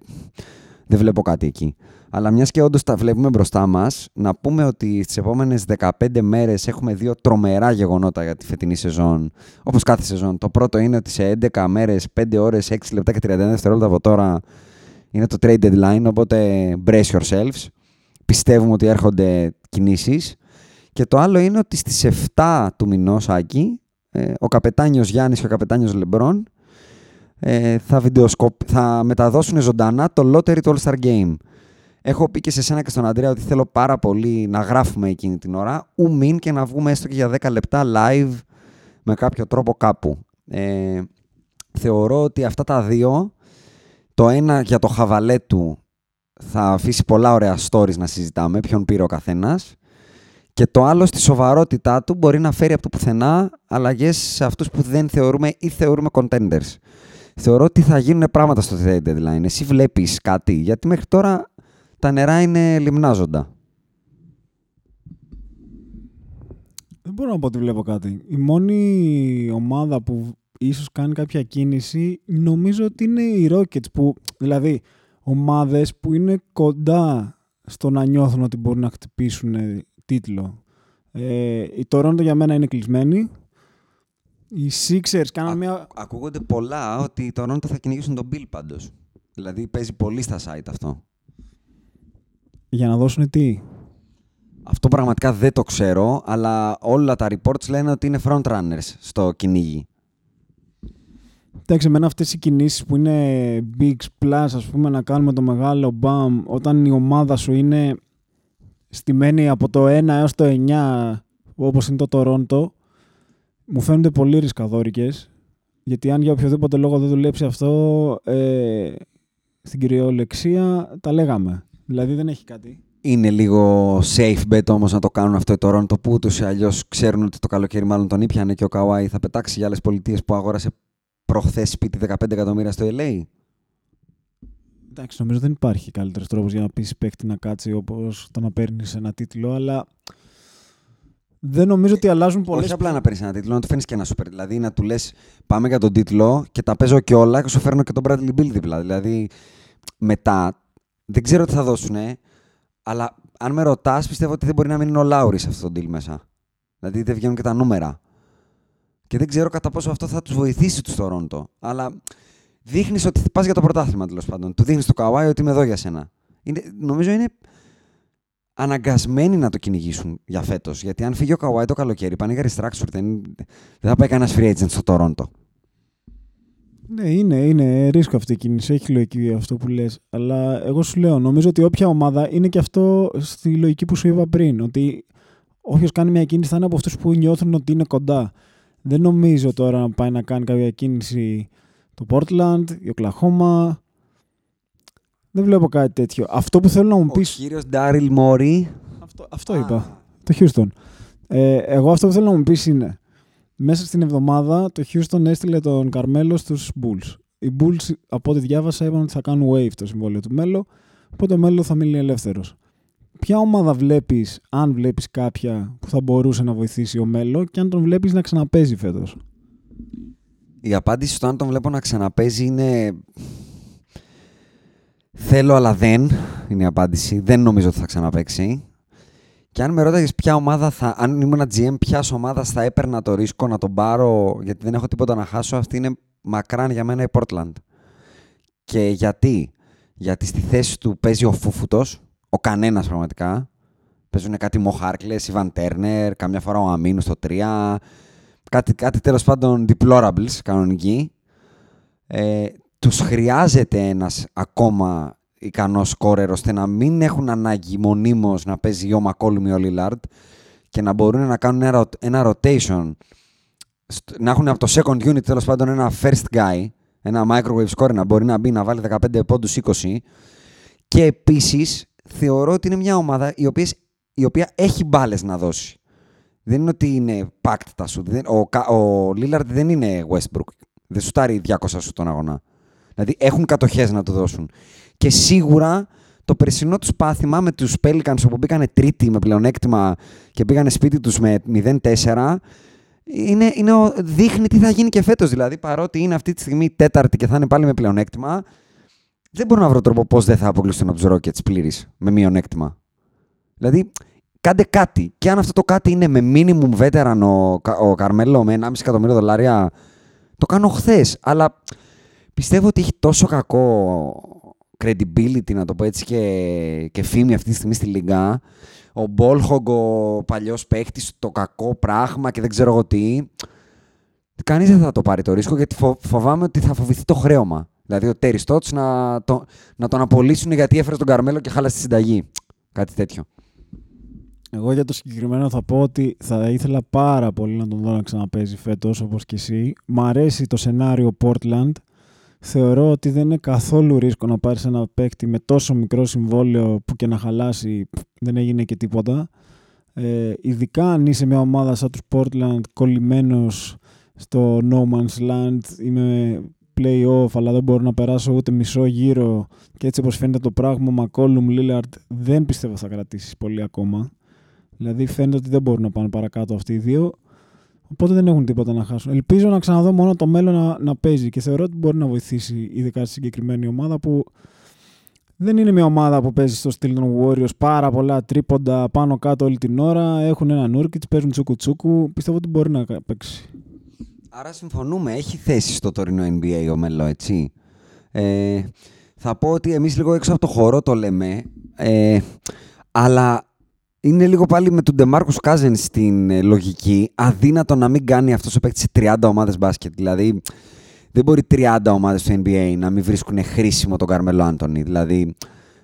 δεν βλέπω κάτι εκεί. Αλλά μιας και όντως τα βλέπουμε μπροστά μας, να πούμε ότι στις επόμενες 15 μέρες έχουμε δύο τρομερά γεγονότα για τη φετινή σεζόν. Όπως κάθε σεζόν. Το πρώτο είναι ότι σε 11 μέρες, 5 ώρες, 6 λεπτά και 31 δευτερόλεπτα από τώρα είναι το trade deadline. Οπότε brace yourselves. Πιστεύουμε ότι έρχονται κινήσεις. Και το άλλο είναι ότι στις 7 του μηνός, Άκη, ε, ο καπετάνιος Γιάννης και ο καπετάνιος Λεμπρόν ε, θα, θα μεταδώσουν ζωντανά το Lottery του All-Star Game. Έχω πει και σε σένα και στον Αντρέα ότι θέλω πάρα πολύ να γράφουμε εκείνη την ώρα, ου μην και να βγούμε έστω και για 10 λεπτά live με κάποιο τρόπο κάπου. Ε, θεωρώ ότι αυτά τα δύο, το ένα για το χαβαλέ του θα αφήσει πολλά ωραία stories να συζητάμε, ποιον πήρε ο καθένας, και το άλλο στη σοβαρότητά του μπορεί να φέρει από το πουθενά αλλαγές σε αυτούς που δεν θεωρούμε ή θεωρούμε contenders. Θεωρώ ότι θα γίνουν πράγματα στο trade deadline. Εσύ βλέπεις κάτι, γιατί μέχρι τώρα τα νερά είναι λιμνάζοντα. Δεν μπορώ να πω ότι βλέπω κάτι. Η μόνη ομάδα που ίσως κάνει κάποια κίνηση νομίζω ότι είναι οι Rockets που, δηλαδή, ομάδες που είναι κοντά στο να νιώθουν ότι μπορούν να χτυπήσουν τίτλο. Ε, η Toronto για μένα είναι κλεισμένη. Οι Sixers κάνουν μια... Ακούγονται πολλά ότι οι Toronto θα κυνηγήσουν τον Bill πάντως. Δηλαδή παίζει πολύ στα site αυτό. Για να δώσουν τι; Αυτό πραγματικά δεν το ξέρω, αλλά όλα τα reports λένε ότι είναι frontrunners στο κυνήγι. Εντάξει, εμένα αυτές οι κινήσεις που είναι big plus, ας πούμε, να κάνουμε το μεγάλο bam, όταν η ομάδα σου είναι στημένη από το 1 έως το 9, όπως είναι το Toronto, μου φαίνονται πολύ ρισκαδόρικες, γιατί αν για οποιοδήποτε λόγο δεν δουλέψει αυτό, ε, στην κυριολεξία τα λέγαμε. Δηλαδή δεν έχει κάτι. Είναι λίγο safe bet όμως να το κάνουν αυτό οι Toronto που ούτως ή αλλιώς ξέρουν ότι το καλοκαίρι μάλλον τον ήπιανε και ο Καουάι θα πετάξει για άλλες πολιτείες που αγόρασε προχθές σπίτι 15 εκατομμύρια στο LA. Εντάξει, νομίζω δεν υπάρχει καλύτερος τρόπος για να πεις παίκτη να κάτσει όπως το να παίρνεις ένα τίτλο, αλλά δεν νομίζω ότι αλλάζουν πολλές. Όχι απλά να παίρνεις ένα τίτλο, να του φέρνει και ένα σούπερ. Δηλαδή να του λες: Πάμε για τον τίτλο και τα παίζω και όλα και σου φέρνω και τον Bradley Bill δίπλα. Δηλαδή μετά δεν ξέρω τι θα δώσουν, αλλά αν με ρωτάς, πιστεύω ότι δεν μπορεί να μείνει ο Λάουρι σε αυτό το deal μέσα. Δηλαδή δεν βγαίνουν και τα νούμερα. Και δεν ξέρω κατά πόσο αυτό θα τους βοηθήσει τους Τωρόντο. Αλλά δείχνεις ότι πας για το πρωτάθλημα τέλος πάντων. Του δείχνεις το Καουάι ότι είμαι εδώ για σένα. Είναι, νομίζω είναι αναγκασμένοι να το κυνηγήσουν για φέτος. Γιατί αν φύγει ο Καουάι το καλοκαίρι, πάνε για restructure. Δεν, δεν θα πάει κανένας free agent στο Τωρόντο. Ναι, είναι, είναι ρίσκο αυτή η κίνηση. Έχει λογική αυτό που λες. Αλλά εγώ σου λέω, νομίζω ότι όποια ομάδα είναι και αυτό στη λογική που σου είπα πριν. Ότι όποιος κάνει μια κίνηση θα είναι από αυτούς που νιώθουν ότι είναι κοντά. Δεν νομίζω τώρα να πάει να κάνει κάποια κίνηση το Portland, η Oklahoma. Δεν βλέπω κάτι τέτοιο. Αυτό που θέλω να μου πεις... Ο κύριος Ντάριλ Μόρι. Αυτό, αυτό είπα. Το Houston. Ε, εγώ αυτό που θέλω να μου πεις είναι μέσα στην εβδομάδα το Houston έστειλε τον Καρμέλο στους Bulls. Οι Bulls από ό,τι διάβασα είπαν ότι θα κάνουν wave το συμβόλαιο του Μέλο οπότε ο Μέλο θα μείνει ελεύθερος. Ποια ομάδα βλέπεις, αν βλέπεις κάποια που θα μπορούσε να βοηθήσει ο Μέλο και αν τον βλέπεις να ξαναπέζει φέτος; Η απάντηση στο αν τον βλέπω να ξαναπέζει είναι... Θέλω αλλά δεν, είναι η απάντηση. Δεν νομίζω ότι θα ξαναπέξει. Και αν με ρώταγες ποια ομάδα θα, αν ήμουν GM, ποιας ομάδας θα έπαιρνα το ρίσκο να τον πάρω, γιατί δεν έχω τίποτα να χάσω, αυτή είναι μακράν για μένα η Portland. Και γιατί, γιατί στη θέση του παίζει ο Φούφουτος, ο κανένας πραγματικά. Παίζουν κάτι Μοχάρκλε, Ιβαν Τέρνερ, καμιά φορά ο Αμίνου στο 3, κάτι, κάτι τέλος πάντων deplorables κανονικοί. Ε, τους χρειάζεται ένας ακόμα ικανός σκόρερ ώστε να μην έχουν ανάγκη μονίμως να παίζει ο Μακόλουμ ή ο Λίλαρντ και να μπορούν να κάνουν ένα, ένα rotation να έχουν από το second unit τέλος πάντων ένα first guy, ένα microwave scorer να μπορεί να μπει να βάλει 15 πόντους 20 και επίσης θεωρώ ότι είναι μια ομάδα η οποία, η οποία έχει μπάλες να δώσει δεν είναι ότι είναι packed τα σουτ. Ο, ο Lillard δεν είναι Westbrook. Δεν σου τάρει 200 σου τον αγώνα. Δηλαδή έχουν κατοχές να του δώσουν. Και σίγουρα το περσινό τους πάθημα με τους Pelicans όπου μπήκανε τρίτη με πλεονέκτημα και πήγανε σπίτι τους με 0-4 είναι, είναι, δείχνει τι θα γίνει και φέτος. Δηλαδή παρότι είναι αυτή τη στιγμή τέταρτη και θα είναι πάλι με πλεονέκτημα, δεν μπορώ να βρω τρόπο πώς δεν θα αποκλειστούν από τους Rockets πλήρης με μειονέκτημα. Δηλαδή κάντε κάτι. Και αν αυτό το κάτι είναι με minimum veteran ο, ο Καρμέλο με 1,5 εκατομμύριο δολάρια, το κάνω χθες. Αλλά πιστεύω ότι έχει τόσο κακό credibility, να το πω έτσι, και, και φήμη αυτή τη στιγμή στη Λίγκα. Ο Μπόλχογκ, ο παλιός παίχτη, το κακό πράγμα και δεν ξέρω εγώ τι. κανείς δεν θα το πάρει το ρίσκο γιατί φο- φοβάμαι ότι θα φοβηθεί το χρέωμα. Δηλαδή ο Τέρι Στότς να, το, να τον απολύσουν γιατί έφερε τον Καρμέλο και χάλασε τη συνταγή. Κάτι τέτοιο. Εγώ για το συγκεκριμένο θα πω ότι θα ήθελα πάρα πολύ να τον δω να ξαναπέζει φέτος όπως και εσύ. Μ' αρέσει το σενάριο Portland. Θεωρώ ότι δεν είναι καθόλου ρίσκο να πάρεις ένα παίκτη με τόσο μικρό συμβόλαιο που και να χαλάσει δεν έγινε και τίποτα. Ε, ειδικά αν είσαι μια ομάδα σαν τους Portland κολλημένος στο No Man's Land είμαι play-off αλλά δεν μπορώ να περάσω ούτε μισό γύρο και έτσι όπως φαίνεται το πράγμα McCollum Lillard δεν πιστεύω θα κρατήσεις πολύ ακόμα. Δηλαδή φαίνεται ότι δεν μπορούν να πάνε παρακάτω αυτοί οι δύο. Οπότε δεν έχουν τίποτα να χάσουν. Ελπίζω να ξαναδώ μόνο το μέλλον να, να παίζει και θεωρώ ότι μπορεί να βοηθήσει ειδικά στη συγκεκριμένη ομάδα που δεν είναι μια ομάδα που παίζει στο στυλ των Warriors πάρα πολλά τρίποντα πάνω κάτω όλη την ώρα. Έχουν ένα Νούρκιτ, παίζουν τσούκου τσούκου. Πιστεύω ότι μπορεί να παίξει. Άρα συμφωνούμε, έχει θέση στο τωρινό NBA ο Μελό, έτσι. Ε, θα πω ότι εμείς λίγο έξω από το χώρο το λέμε, ε, αλλά είναι λίγο πάλι με τον Ντεμάρκους Κάζεν στην ε, λογική, αδύνατο να μην κάνει αυτός ο παίκτης σε 30 ομάδες μπάσκετ. Δηλαδή, δεν μπορεί 30 ομάδες στο NBA να μην βρίσκουν χρήσιμο τον Καρμελό Άντωνη. Δηλαδή,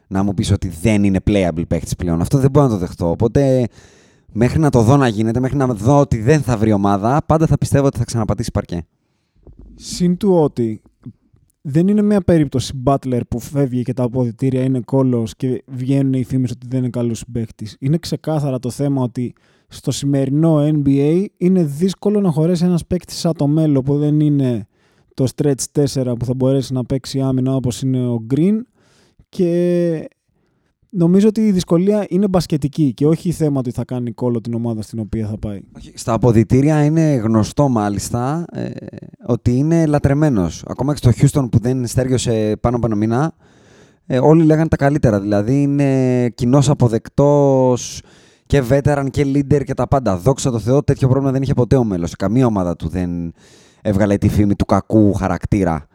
να μου πεις ότι δεν είναι playable παίκτης πλέον. Αυτό δεν μπορώ να το δεχτώ. Οπότε, μέχρι να το δω να γίνεται, μέχρι να δω ότι δεν θα βρει ομάδα, πάντα θα πιστεύω ότι θα ξαναπατήσει παρκέ. Συν του ότι δεν είναι μια περίπτωση Butler που φεύγει και τα αποδητήρια είναι κόλλος και βγαίνουν οι φήμες ότι δεν είναι καλός παίκτης. Είναι ξεκάθαρα το θέμα ότι στο σημερινό NBA είναι δύσκολο να χωρέσει ένας παίκτης σαν το μέλλον που δεν είναι το stretch 4 που θα μπορέσει να παίξει άμυνα όπως είναι ο Green και νομίζω ότι η δυσκολία είναι μπασκετική και όχι θέμα ότι θα κάνει κόλλο την ομάδα στην οποία θα πάει. Στα αποδητήρια είναι γνωστό μάλιστα ε, ότι είναι λατρεμένος. Ακόμα και στο Houston που δεν στέργιωσε πάνω από ένα μήνα, ε, όλοι λέγανε τα καλύτερα. Δηλαδή είναι κοινός αποδεκτός και veteran και leader και τα πάντα. Δόξα τω Θεώ, τέτοιο πρόβλημα δεν είχε ποτέ ο μέλος. Καμία ομάδα του δεν έβγαλε τη φήμη του κακού χαρακτήρα.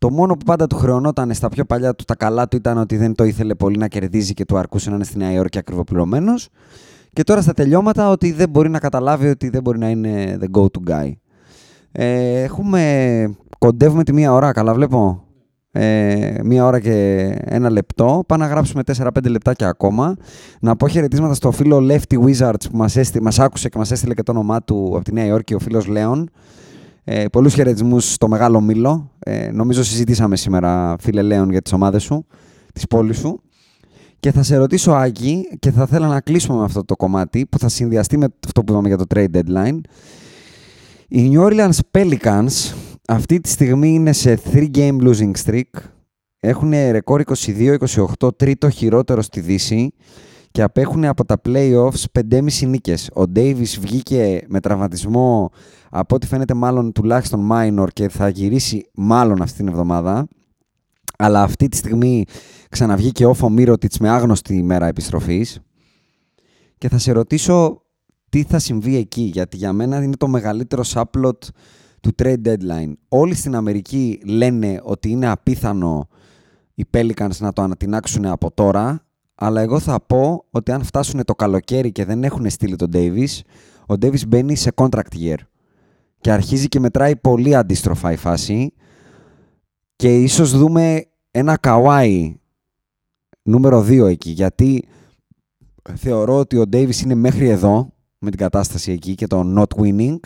Το μόνο που πάντα του χρεωνόταν στα πιο παλιά του τα καλά του ήταν ότι δεν το ήθελε πολύ να κερδίζει και του αρκούσε να είναι στη Νέα Υόρκη ακριβοπληρωμένος. Και τώρα στα τελειώματα ότι δεν μπορεί να καταλάβει ότι δεν μπορεί να είναι the go-to guy. Ε, έχουμε. Κοντεύουμε τη μία ώρα, καλά βλέπω. Ε, μία ώρα και ένα λεπτό. Πάμε να γράψουμε 4-5 λεπτάκια ακόμα. Να πω χαιρετίσματα στο φίλο Lefty Wizards που μας, έστη, μας άκουσε και μας έστειλε και το όνομά του από τη Νέα Υόρκη, ο φίλος Λέων. Ε, πολλούς χαιρετισμούς στο Μεγάλο Μήλο. Ε, νομίζω συζητήσαμε σήμερα, φίλε Λέων, για τις ομάδες σου, της πόλης σου. Και θα σε ρωτήσω, Άκη, και θα θέλω να κλείσουμε με αυτό το κομμάτι που θα συνδυαστεί με αυτό που είπαμε για το trade deadline. Οι New Orleans Pelicans αυτή τη στιγμή είναι σε 3-game losing streak. Έχουν ρεκόρ 22-28, τρίτο χειρότερο στη Δύση και απέχουν από τα playoffs 5,5 νίκες. Ο Davis βγήκε με τραυματισμό από ό,τι φαίνεται μάλλον τουλάχιστον minor και θα γυρίσει μάλλον αυτή την εβδομάδα. Αλλά αυτή τη στιγμή ξαναβγήκε όφο Μύρωτιτς με άγνωστη ημέρα επιστροφής. Και θα σε ρωτήσω τι θα συμβεί εκεί, γιατί για μένα είναι το μεγαλύτερο σάπλοτ του trade deadline. Όλοι στην Αμερική λένε ότι είναι απίθανο οι Pelicans να το ανατινάξουν από τώρα, αλλά εγώ θα πω ότι αν φτάσουν το καλοκαίρι και δεν έχουν στείλει τον Davis, ο Davis μπαίνει σε contract year. Και αρχίζει και μετράει πολύ αντίστροφα η φάση. Και ίσως δούμε ένα Kawhi νούμερο 2 εκεί, γιατί θεωρώ ότι ο Davis είναι μέχρι εδώ με την κατάσταση εκεί και το not winning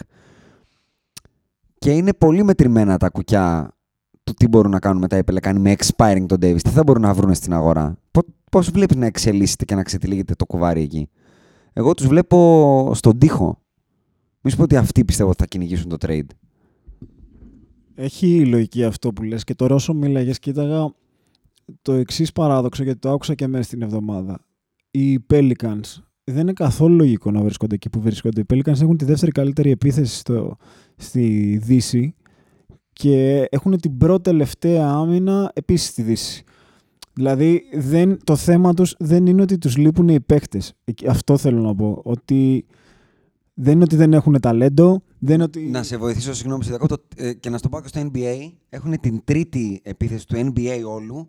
και είναι πολύ μετρημένα τα κουκιά του τι μπορούν να κάνουν μετά οι Πελεκάνοι με expiring τον Davis. Τι θα μπορούν να βρουν στην αγορά. Πώς βλέπεις να εξελίσσεται και να ξετυλίγεται το κουβάρι εκεί. Εγώ τους βλέπω στον τοίχο. Μη σου πω ότι αυτοί πιστεύω ότι θα κυνηγήσουν το trade. Έχει λογική αυτό που λες και τώρα όσο μίλαγες κοίταγα το εξής παράδοξο γιατί το άκουσα και μέσα στην εβδομάδα. Οι Pelicans δεν είναι καθόλου λογικό να βρίσκονται εκεί που βρίσκονται. Οι Pelicans έχουν τη δεύτερη καλύτερη επίθεση στο, στη Δύση και έχουν την πρώτη τελευταία άμυνα επίσης στη Δύση. Δηλαδή δεν, το θέμα τους δεν είναι ότι τους λείπουν οι παίχτες. Αυτό θέλω να πω. Ότι δεν είναι ότι δεν έχουν ταλέντο. Δεν είναι ότι... Να σε βοηθήσω, συγγνώμη, σε ε, και να στο πω και στο NBA. Έχουν την τρίτη επίθεση του NBA όλου,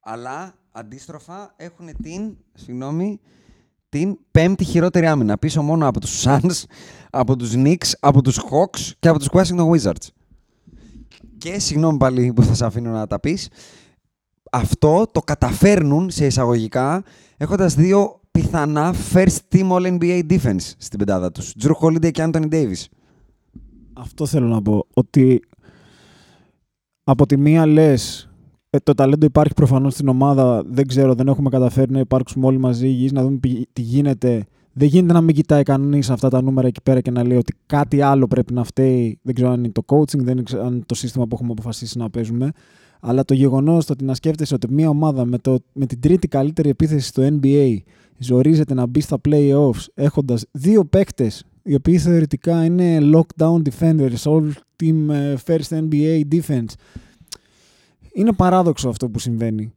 αλλά αντίστροφα έχουν την, συγγνώμη, την πέμπτη χειρότερη άμυνα. Πίσω μόνο από τους Suns, από τους Knicks, από τους Hawks και από τους Washington Wizards. Και συγγνώμη πάλι που θα σε αφήνω να τα πεις, αυτό το καταφέρνουν σε εισαγωγικά έχοντας δύο πιθανά first team all NBA defense στην πεντάδα τους. Drew Holiday και Anthony Davis. Αυτό θέλω να πω. Ότι από τη μία λες ε, το ταλέντο υπάρχει προφανώς στην ομάδα. Δεν ξέρω, δεν έχουμε καταφέρει να υπάρξουμε όλοι μαζί υγιείς, να δούμε τι γίνεται. Δεν γίνεται να μην κοιτάει κανείς αυτά τα νούμερα εκεί πέρα και να λέει ότι κάτι άλλο πρέπει να φταίει. Δεν ξέρω αν είναι το coaching, δεν ξέρω αν είναι το σύστημα που έχουμε αποφασίσει να παίζουμε. Αλλά το γεγονός ότι να σκέφτεσαι ότι μια ομάδα με, το, με την τρίτη καλύτερη επίθεση στο NBA ζορίζεται να μπει στα playoffs έχοντας δύο παίκτες οι οποίοι θεωρητικά είναι lockdown defenders, all team ε, first NBA defense. Είναι παράδοξο αυτό που συμβαίνει.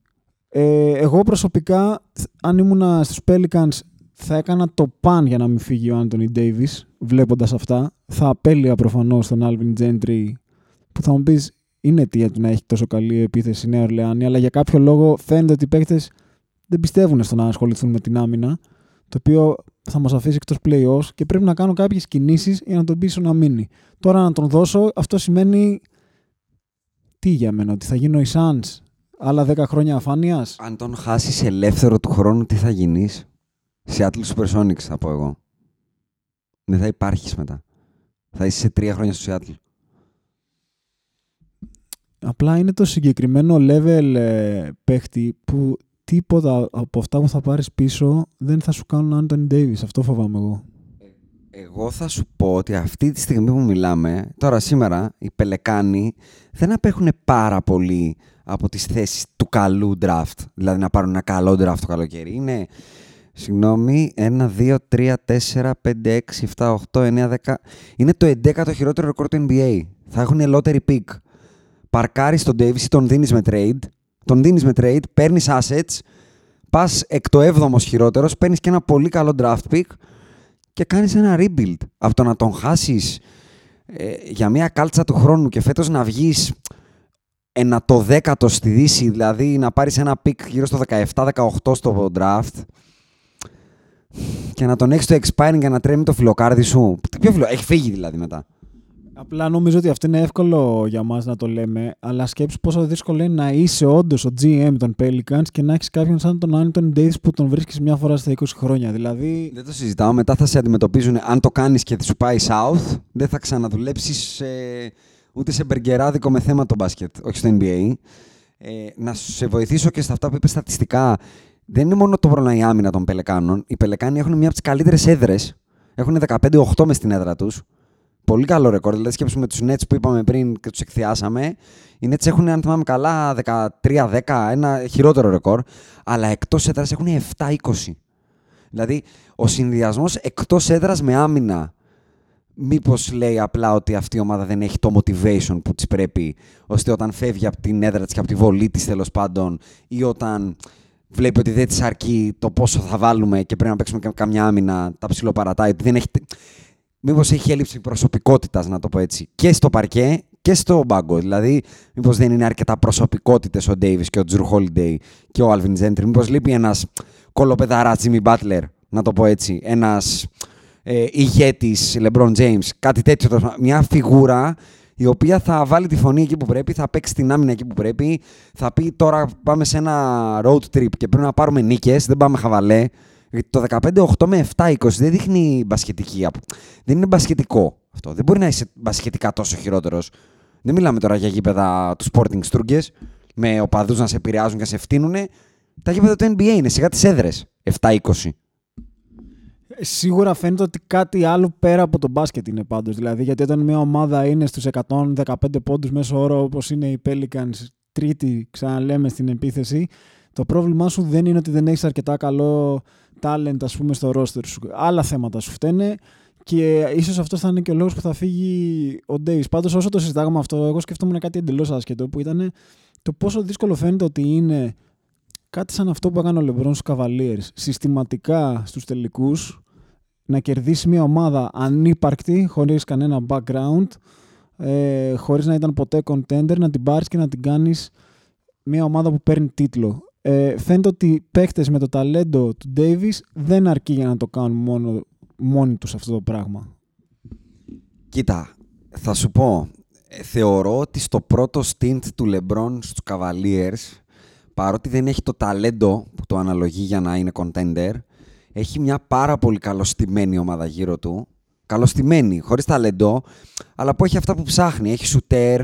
Ε, εγώ προσωπικά, αν ήμουν στους Pelicans, θα έκανα το παν για να μην φύγει ο Anthony Davis, βλέποντας αυτά. Θα απέλεια προφανώς τον Alvin Gentry, που θα μου πεις, είναι αιτία του να έχει τόσο καλή επίθεση η Νέα Ορλεάνη, αλλά για κάποιο λόγο φαίνεται ότι οι παίκτες δεν πιστεύουν στο να ασχοληθούν με την άμυνα, το οποίο θα μας αφήσει εκτός play και πρέπει να κάνω κάποιες κινήσεις για να τον πείσω να μείνει. Τώρα να τον δώσω, αυτό σημαίνει. Τι για μένα, ότι θα γίνω η Suns άλλα 10 χρόνια αφάνειας; Αν τον χάσεις ελεύθερο του χρόνου, τι θα γίνεις; Seattle Supersonics θα πω εγώ. Δεν θα υπάρχεις μετά. Θα είσαι σε τρία χρόνια στο Seattle. Απλά είναι το συγκεκριμένο level ε, παίχτη που τίποτα από αυτά που θα πάρεις πίσω δεν θα σου κάνουν Anthony Davis. Αυτό φοβάμαι εγώ. Εγώ θα σου πω ότι αυτή τη στιγμή που μιλάμε, τώρα σήμερα, οι Πελεκάνοι δεν απέχουν πάρα πολύ από τις θέσεις του καλού draft. Δηλαδή να πάρουν ένα καλό draft το καλοκαίρι. Είναι, συγγνώμη, 1, 2, 3, 4, 5, 6, 7, 8, 9, 10. Είναι το 11ο χειρότερο ρεκόρ του NBA. Θα έχουν ελότερη pick. Παρκάρεις τον Davis ή τον δίνεις με trade τον δίνεις με trade, παίρνεις assets, πας εκ το 7ο χειρότερος, παίρνεις και ένα πολύ καλό draft pick και κάνεις ένα rebuild. Από το να τον χάσεις ε, για μια κάλτσα του χρόνου και φέτος να βγεις ένα το δέκατο στη Δύση, δηλαδή να πάρεις ένα pick γύρω στο 17-18 στο draft και να τον έχεις στο expiring για να τρέμει το φιλοκάρδι σου. Ποιο φιλο... Έχει φύγει δηλαδή μετά. Απλά νομίζω ότι αυτό είναι εύκολο για μας να το λέμε, αλλά σκέψου πόσο δύσκολο είναι να είσαι όντως ο GM των Pelicans και να έχεις κάποιον σαν τον Άνιτον Davis που τον βρίσκεις μια φορά στα 20 χρόνια. Δηλαδή... Δεν το συζητάω. Μετά θα σε αντιμετωπίζουν. Αν το κάνεις και σου πάει south, δεν θα ξαναδουλέψεις ε, ούτε σε μπεργκεράδικο με θέμα το μπάσκετ, όχι στο NBA. Ε, να σε βοηθήσω και στα αυτά που είπες στατιστικά. Δεν είναι μόνο το πρόβλημα η άμυνα των Πελεκάνων. Οι Πελεκάνοι έχουν μια από τις καλύτερες έδρες. Έχουν 15-8 μες στην έδρα τους πολύ καλό ρεκόρ. Δηλαδή, σκέψουμε τους Nets που είπαμε πριν και τους εκθιάσαμε. Οι Nets έχουν, αν θυμάμαι καλά, 13-10, ένα χειρότερο ρεκόρ. Αλλά εκτός έδρας έχουν 7-20. Δηλαδή, ο συνδυασμός εκτός έδρας με άμυνα. Μήπως λέει απλά ότι αυτή η ομάδα δεν έχει το motivation που της πρέπει, ώστε όταν φεύγει από την έδρα της και από τη βολή της τέλος πάντων, ή όταν βλέπει ότι δεν της αρκεί το πόσο θα βάλουμε και πρέπει να παίξουμε καμιά άμυνα, τα ψιλοπαρατάει. Δεν έχει μήπως έχει έλλειψη προσωπικότητας, να το πω έτσι, και στο παρκέ και στο πάγκο. Δηλαδή, μήπως δεν είναι αρκετά προσωπικότητες ο Ντέιβις και ο Τζρου Χόλιντεϊ και ο Άλβιν Τζέντρι. Μήπως λείπει ένας κωλοπαιδαράς Τζίμι Μπάτλερ, να το πω έτσι. Ένας ε, ηγέτης Λεμπρόν Τζέιμς. Κάτι τέτοιο. Μια φιγούρα η οποία θα βάλει τη φωνή εκεί που πρέπει, θα παίξει την άμυνα εκεί που πρέπει, θα πει τώρα πάμε σε ένα road trip και πρέπει να πάρουμε νίκες, δεν πάμε χαβαλέ. Γιατί το 15-8 με 7-20 δεν δείχνει μπασχετική. Δεν είναι μπασχετικό αυτό. Δεν μπορεί να είσαι μπασχετικά τόσο χειρότερος. Δεν μιλάμε τώρα για γήπεδα του Sporting Στρούγκε με οπαδούς να σε επηρεάζουν και να σε φτύνουν. Τα γήπεδα του NBA είναι σιγά τις έδρες. 7-20. Σίγουρα φαίνεται ότι κάτι άλλο πέρα από το μπάσκετ είναι πάντως. Δηλαδή, γιατί όταν μια ομάδα είναι στους 115 πόντους μέσω όρο όπως είναι οι Pelicans, τρίτη, ξαναλέμε, στην επίθεση, το πρόβλημά σου δεν είναι ότι δεν έχεις αρκετά καλό talent ας πούμε στο roster σου. Άλλα θέματα σου φταίνε και ίσως αυτός θα είναι και ο λόγος που θα φύγει ο Ντέι. Πάντως, όσο το συζητάγαμε αυτό, εγώ σκεφτόμουν κάτι εντελώς άσχετο που ήταν το πόσο δύσκολο φαίνεται ότι είναι κάτι σαν αυτό που έκανε ο Λεμπρόν στους Cavaliers. Συστηματικά στους τελικούς να κερδίσει μια ομάδα ανύπαρκτη, χωρίς κανένα background, ε, χωρίς να ήταν ποτέ contender, να την πάρεις και να την κάνεις μια ομάδα που παίρνει τίτλο ε, φαίνεται ότι παίχτες με το ταλέντο του Davis δεν αρκεί για να το κάνουν μόνο, μόνοι τους αυτό το πράγμα. Κοίτα, θα σου πω, ε, θεωρώ ότι στο πρώτο stint του LeBron στους Cavaliers, παρότι δεν έχει το ταλέντο που το αναλογεί για να είναι contender, έχει μια πάρα πολύ καλωστημένη ομάδα γύρω του. Καλωστημένη, χωρίς ταλέντο, αλλά που έχει αυτά που ψάχνει. Έχει σουτέρ,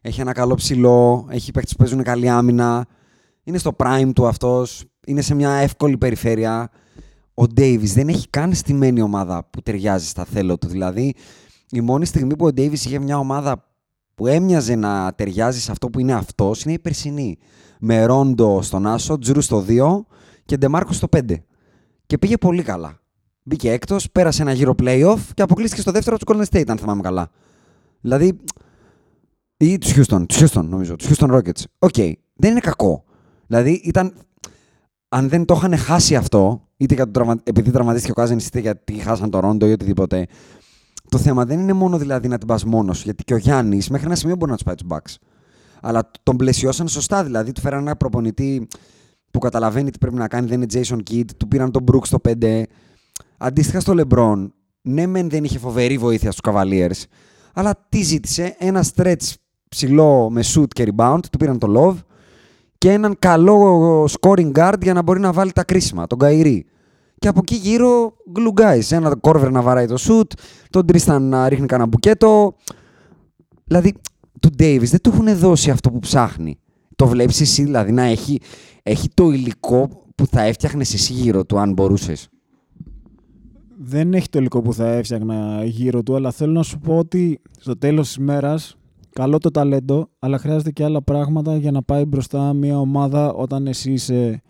έχει ένα καλό ψηλό, έχει παίκτες που παίζουν καλή άμυνα. Είναι στο prime του αυτός, είναι σε μια εύκολη περιφέρεια. Ο Davis δεν έχει καν στημένη ομάδα που ταιριάζει στα θέλω του. Δηλαδή, η μόνη στιγμή που ο Davis είχε μια ομάδα που έμοιαζε να ταιριάζει σε αυτό που είναι αυτός είναι η περσινή. Με Ρόντο στον Άσο, Τζρου στο 2 και Ντεμάρκο στο 5. Και πήγε πολύ καλά. Μπήκε έκτος, πέρασε ένα γύρο playoff και αποκλείστηκε στο δεύτερο του Golden State, αν θυμάμαι καλά. Δηλαδή. ή τους Houston, τους Houston νομίζω, τους Houston Rockets. Ok, okay. δεν είναι κακό. Δηλαδή ήταν. Αν δεν το είχαν χάσει αυτό, είτε για το τραυμα... επειδή τραυματίστηκε ο Κάζινς, είτε γιατί χάσαν το Ρόντο ή οτιδήποτε, το θέμα δεν είναι μόνο δηλαδή να την πας μόνος γιατί και ο Γιάννης μέχρι ένα σημείο μπορεί να τους πάει τους Bucks. Αλλά τον πλαισιώσαν σωστά, δηλαδή του φέραν ένα προπονητή που καταλαβαίνει τι πρέπει να κάνει, δεν είναι Jason Kidd, του πήραν τον Brooks στο 5. Αντίστοιχα στο LeBron, ναι, μεν δεν είχε φοβερή βοήθεια στους Cavaliers, αλλά τι ζήτησε, ένα stretch ψηλό με shoot και rebound, του πήραν το Love και έναν καλό scoring guard για να μπορεί να βάλει τα κρίσιμα, τον Καϊρή. Και από εκεί γύρω glue Ένα κόρβερ να βαράει το σουτ, τον Τρίσταν να ρίχνει κανένα μπουκέτο. Δηλαδή, του Davis δεν του έχουν δώσει αυτό που ψάχνει. Το βλέπεις εσύ δηλαδή να έχει, έχει το υλικό που θα έφτιαχνες εσύ γύρω του, αν μπορούσες. Δεν έχει το υλικό που θα έφτιαχνα γύρω του, αλλά θέλω να σου πω ότι στο τέλος της μέρας καλό το ταλέντο, αλλά χρειάζεται και άλλα πράγματα για να πάει μπροστά μια ομάδα όταν εσύ είσαι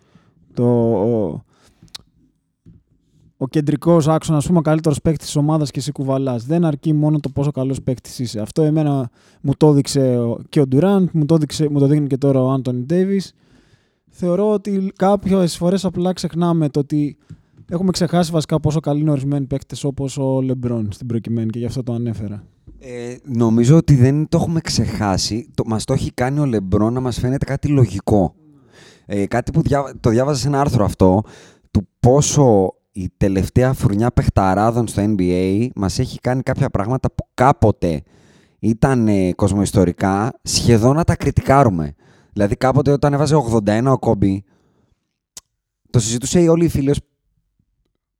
το, ο κεντρικός άξονας, ας πούμε, ο καλύτερος παίκτης της ομάδας και εσύ κουβαλάς. Δεν αρκεί μόνο το πόσο καλός παίκτης είσαι. Αυτό εμένα μου το έδειξε και ο Ντουράντ, μου το, μου το δείχνει και τώρα ο Άντωνι Ντέιβις. Θεωρώ ότι κάποιες φορές απλά ξεχνάμε το ότι έχουμε ξεχάσει βασικά πόσο καλοί είναι ορισμένοι παίκτες όπως ο Λεμπρόν στην προκειμένη και γι' αυτό το ανέφερα. Ε, νομίζω ότι δεν το έχουμε ξεχάσει. Το, μας το έχει κάνει ο Λεμπρόν να μας φαίνεται κάτι λογικό. Ε, κάτι που διά, το διάβαζα σε ένα άρθρο αυτό, του πόσο η τελευταία φουρνιά παιχταράδων στο NBA μας έχει κάνει κάποια πράγματα που κάποτε ήταν ε, κοσμοϊστορικά σχεδόν να τα κριτικάρουμε. Δηλαδή κάποτε όταν έβαζε 81 ο Κόμπι το συζητούσε όλοι οι φίλοι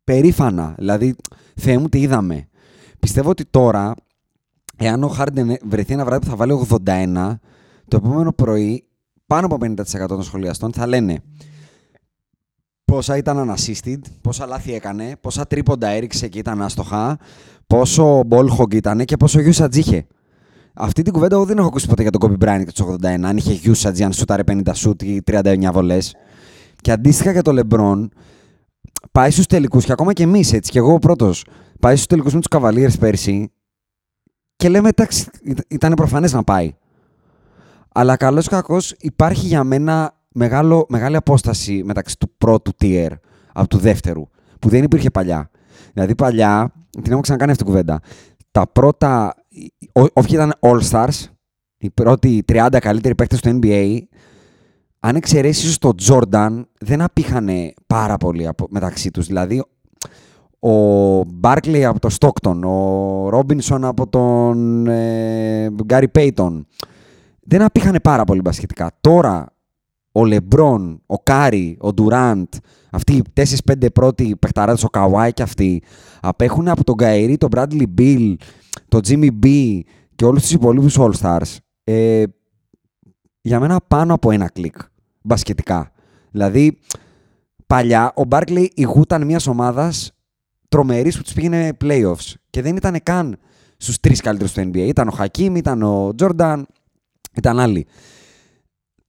περήφανα. Δηλαδή, Θεέ μου τι είδαμε. Πιστεύω ότι τώρα, εάν ο Χάρντεν βρεθεί ένα βράδυ που θα βάλει 81, το επόμενο πρωί πάνω από 50% των σχολιαστών θα λένε πόσα ήταν unassisted, πόσα λάθη έκανε, πόσα τρίποντα έριξε και ήταν άστοχα, πόσο ball ήταν και πόσο usage είχε. Αυτή την κουβέντα εγώ δεν έχω ακούσει ποτέ για τον Kobe Bryant και τους 81, αν είχε usage, αν σούταρε 50 σούτ ή 39 βολές. Και αντίστοιχα για τον LeBron, πάει στους τελικούς και ακόμα και εμείς έτσι, και εγώ ο πρώτος, πάει στους τελικούς με τους Cavaliers πέρσι και λέμε εντάξει, ήταν προφανές να πάει. Αλλά καλός ή κακός υπάρχει για μένα μεγάλο, μεγάλη απόσταση μεταξύ του πρώτου tier από του δεύτερου, που δεν υπήρχε παλιά. Δηλαδή παλιά, την έχουμε ξανακάνει αυτή την κουβέντα, τα πρώτα, όποιοι ήταν All-Stars, οι πρώτοι 30 καλύτεροι παίκτες του NBA, αν εξαιρέσεις ίσω τον Jordan, δεν απήχανε πάρα πολύ από, μεταξύ τους. Δηλαδή, ο Barkley από το Stockton, ο Robinson από τον ε, Gary Payton, δεν απήχανε πάρα πολύ μπασχετικά. Τώρα ο Λεμπρόν, ο Κάρι, ο Ντουράντ, αυτοί οι 4-5 πρώτοι παιχταράδες, ο Καουάι και αυτοί, απέχουν από τον Κάιρι, τον Bradley Beal, τον Jimmy B και όλους τους υπόλοιπους All-Stars. Ε, για μένα πάνω από ένα κλικ μπασκετικά. Δηλαδή, παλιά ο Barkley ηγούταν μιας ομάδας τρομερής που τους πήγαινε playoffs και δεν ήταν καν στους τρεις καλύτερους του NBA. Ήταν ο Χακίμ, ήταν ο Τζόρνταν, ήταν άλλοι.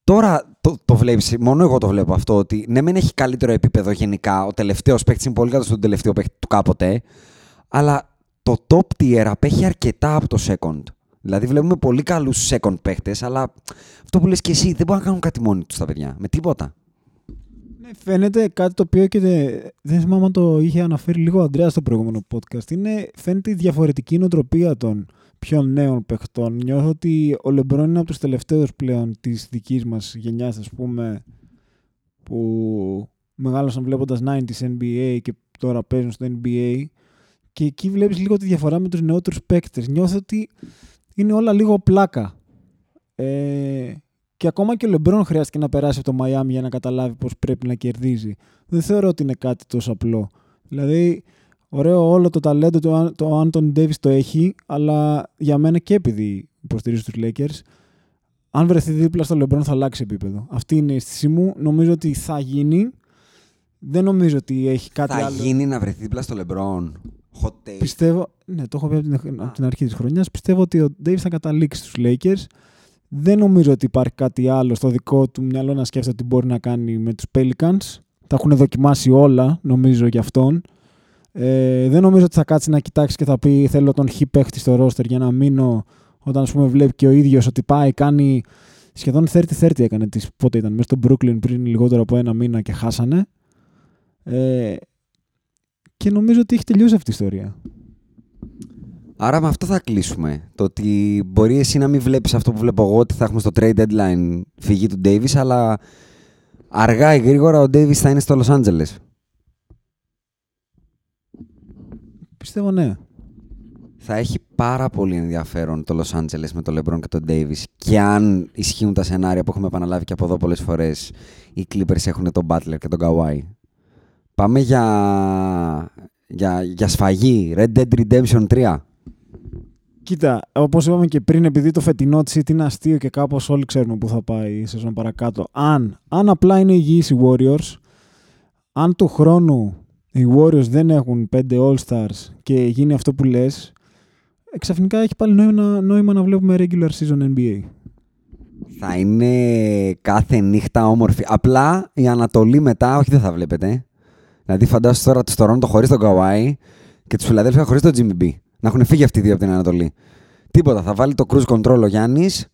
Τώρα το, το βλέπεις, μόνο εγώ το βλέπω αυτό, ότι ναι, μεν έχει καλύτερο επίπεδο γενικά. Ο τελευταίος παίκτης είναι πολύ κάτω στον τελευταίο παίκτη του κάποτε. Αλλά το top tier απέχει αρκετά από το second. Δηλαδή βλέπουμε πολύ καλούς second παίκτε, αλλά αυτό που λες και εσύ δεν μπορούν να κάνουν κάτι μόνοι τους τα παιδιά. Με τίποτα. Ναι, φαίνεται κάτι το οποίο και δεν θυμάμαι αν το είχε αναφέρει λίγο ο Αντρέα στο προηγούμενο podcast. Είναι, φαίνεται η διαφορετική νοοτροπία των πιο νέων παιχτών. Νιώθω ότι ο Λεμπρόν είναι από τους τελευταίους πλέον της δικής μας γενιάς, ας πούμε, που μεγάλωσαν βλέποντας 90s NBA και τώρα παίζουν στο NBA και εκεί βλέπεις λίγο τη διαφορά με τους νεότερους παίκτες. Νιώθω ότι είναι όλα λίγο πλάκα. Ε, και ακόμα και ο Λεμπρόν χρειάστηκε να περάσει από το Μαϊάμι για να καταλάβει πώς πρέπει να κερδίζει. Δεν θεωρώ ότι είναι κάτι τόσο απλό. Δηλαδή, ωραίο όλο το ταλέντο του το Άντων Ντέβις το έχει, αλλά για μένα και επειδή υποστηρίζει τους Lakers, αν βρεθεί δίπλα στο Λεμπρόν θα αλλάξει επίπεδο. Αυτή είναι η αίσθησή μου. Νομίζω ότι θα γίνει. Δεν νομίζω ότι έχει κάτι θα άλλο. Θα γίνει να βρεθεί δίπλα στο Λεμπρόν. Hot take. Πιστεύω, ναι, το έχω πει από την, από την αρχή της χρονιάς. Πιστεύω ότι ο Ντέβις θα καταλήξει στους Lakers. Δεν νομίζω ότι υπάρχει κάτι άλλο στο δικό του μυαλό να σκέφτεται ότι μπορεί να κάνει με τους Pelicans. Τα έχουν δοκιμάσει όλα, νομίζω, για αυτόν. Ε, δεν νομίζω ότι θα κάτσει να κοιτάξει και θα πει θέλω τον χι παίχτη στο ρόστερ για να μείνω όταν ας πούμε βλέπει και ο ίδιος ότι πάει, κάνει σχεδόν 30-30 έκανε τις, πότε ήταν, μέσα στο Brooklyn πριν λιγότερο από ένα μήνα και χάσανε. Ε, και νομίζω ότι έχει τελειώσει αυτή η ιστορία. Άρα με αυτό θα κλείσουμε. Το ότι μπορεί εσύ να μην βλέπεις αυτό που βλέπω εγώ, ότι θα έχουμε στο trade deadline φυγή του Davis, αλλά αργά ή γρήγορα ο Davis θα είναι στο Los Angeles. Πιστεύω ναι. Θα έχει πάρα πολύ ενδιαφέρον το Los Angeles με τον LeBron και τον Davis και αν ισχύουν τα σενάρια που έχουμε επαναλάβει και από εδώ πολλές φορές οι Clippers έχουν τον Butler και τον Kawhi. Πάμε για, για, για σφαγή. Red Dead Redemption 3. Κοίτα, όπως είπαμε και πριν, επειδή το φετινό της είναι αστείο και κάπως όλοι ξέρουμε πού θα πάει η σεζόν παρακάτω. Αν, αν απλά είναι υγιείς οι Warriors, αν του χρόνου οι Warriors δεν έχουν 5 All-Stars και γίνει αυτό που λες, ξαφνικά έχει πάλι νόημα, νόημα να βλέπουμε regular season NBA. Θα είναι κάθε νύχτα όμορφη. Απλά η Ανατολή μετά, όχι δεν θα βλέπετε. Δηλαδή φαντάσου τώρα τους Toronto χωρίς τον Kawhi και τους Philadelphia χωρίς τον Jimmy B. Να έχουν φύγει αυτοί οι δύο από την Ανατολή. Τίποτα. Θα βάλει το cruise control ο Γιάννης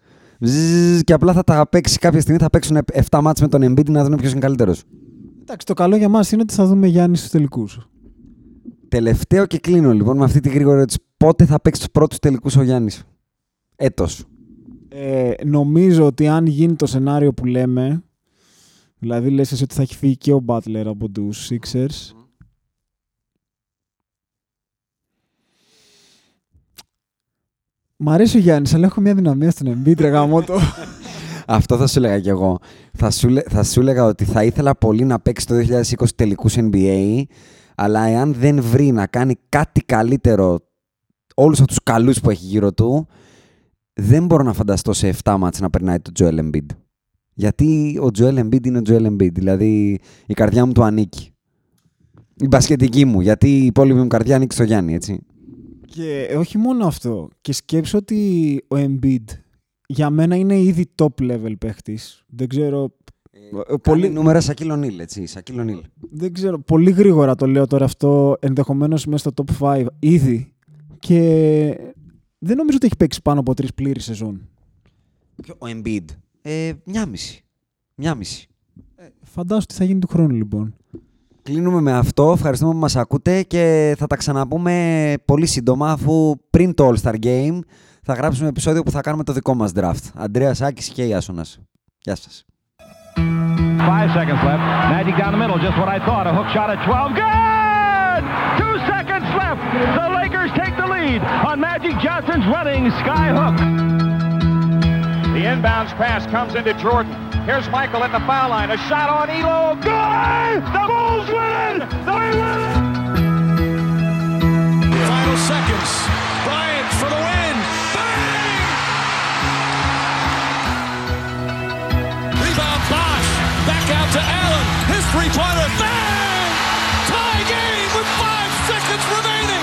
και απλά θα τα παίξει κάποια στιγμή. Θα παίξουν 7 μάτς με τον Embiid να δουν ποιος είναι καλύτερος. Εντάξει, το καλό για μας είναι ότι θα δούμε Γιάννη στους τελικούς. Τελευταίο και κλείνω λοιπόν με αυτή τη γρήγορη ερώτηση. Πότε θα παίξει τους πρώτους τελικούς ο Γιάννης, Έτος. Ε, νομίζω ότι αν γίνει το σενάριο που λέμε, δηλαδή λες εσύ ότι θα έχει φύγει και ο Butler από τους Sixers, Μ' αρέσει ο Γιάννης, αλλά έχω μια δυναμία στον Embiid, ρε το. [LAUGHS] Αυτό θα σου έλεγα κι εγώ. Θα σου, θα σου έλεγα ότι θα ήθελα πολύ να παίξει το 2020 τελικούς NBA, αλλά εάν δεν βρει να κάνει κάτι καλύτερο όλους αυτούς τους καλούς που έχει γύρω του, δεν μπορώ να φανταστώ σε 7 μάτς να περνάει το Joel Embiid. Γιατί ο Joel Embiid είναι ο Joel Embiid, δηλαδή η καρδιά μου του ανήκει. Η μπασκετική μου, γιατί η υπόλοιπη μου καρδιά ανήκει στο Γιάννη, έτσι. Και όχι μόνο αυτό. Και σκέψω ότι ο Embiid για μένα είναι ήδη top level παίχτης. Δεν ξέρω... Ε, πολύ νούμερα Σακύλο Νίλ, έτσι, Σακύλο Νίλ. Δεν ξέρω, πολύ γρήγορα το λέω τώρα αυτό, ενδεχομένως μέσα στο top 5 ήδη. Και δεν νομίζω ότι έχει παίξει πάνω από τρεις πλήρη σεζόν. Ο Embiid, ε, μια μισή. Μια μισή. Ε, φαντάζομαι ότι θα γίνει του χρόνου λοιπόν. Κλείνουμε με αυτό. Ευχαριστούμε που μας ακούτε και θα τα ξαναπούμε πολύ σύντομα αφού πριν το All-Star Game θα γράψουμε επεισόδιο που θα κάνουμε το δικό μας draft. Αντρέας Άκης και Ιάσονας. Γεια σας. Five seconds left. Magic down the middle, just what I thought. A hook shot at 12. Good! Two seconds left. The Lakers take the lead on Magic Johnson's running sky hook. The inbounds pass comes into Jordan. Here's Michael at the foul line. A shot on Elo. Good! The Bulls win! They win! Final seconds. Bryant for the win. Bang! Rebound Bosch. Back out to Allen. His three-pointer. Bang! Tie game with five seconds remaining.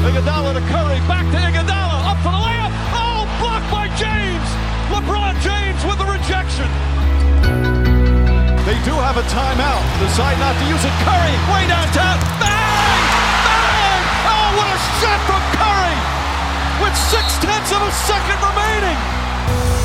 Iguodala to Curry. Back to Iguodala. Do have a timeout. Decide not to use it. Curry way downtown. Bang! Bang! Oh, what a shot from Curry! With six tenths of a second remaining.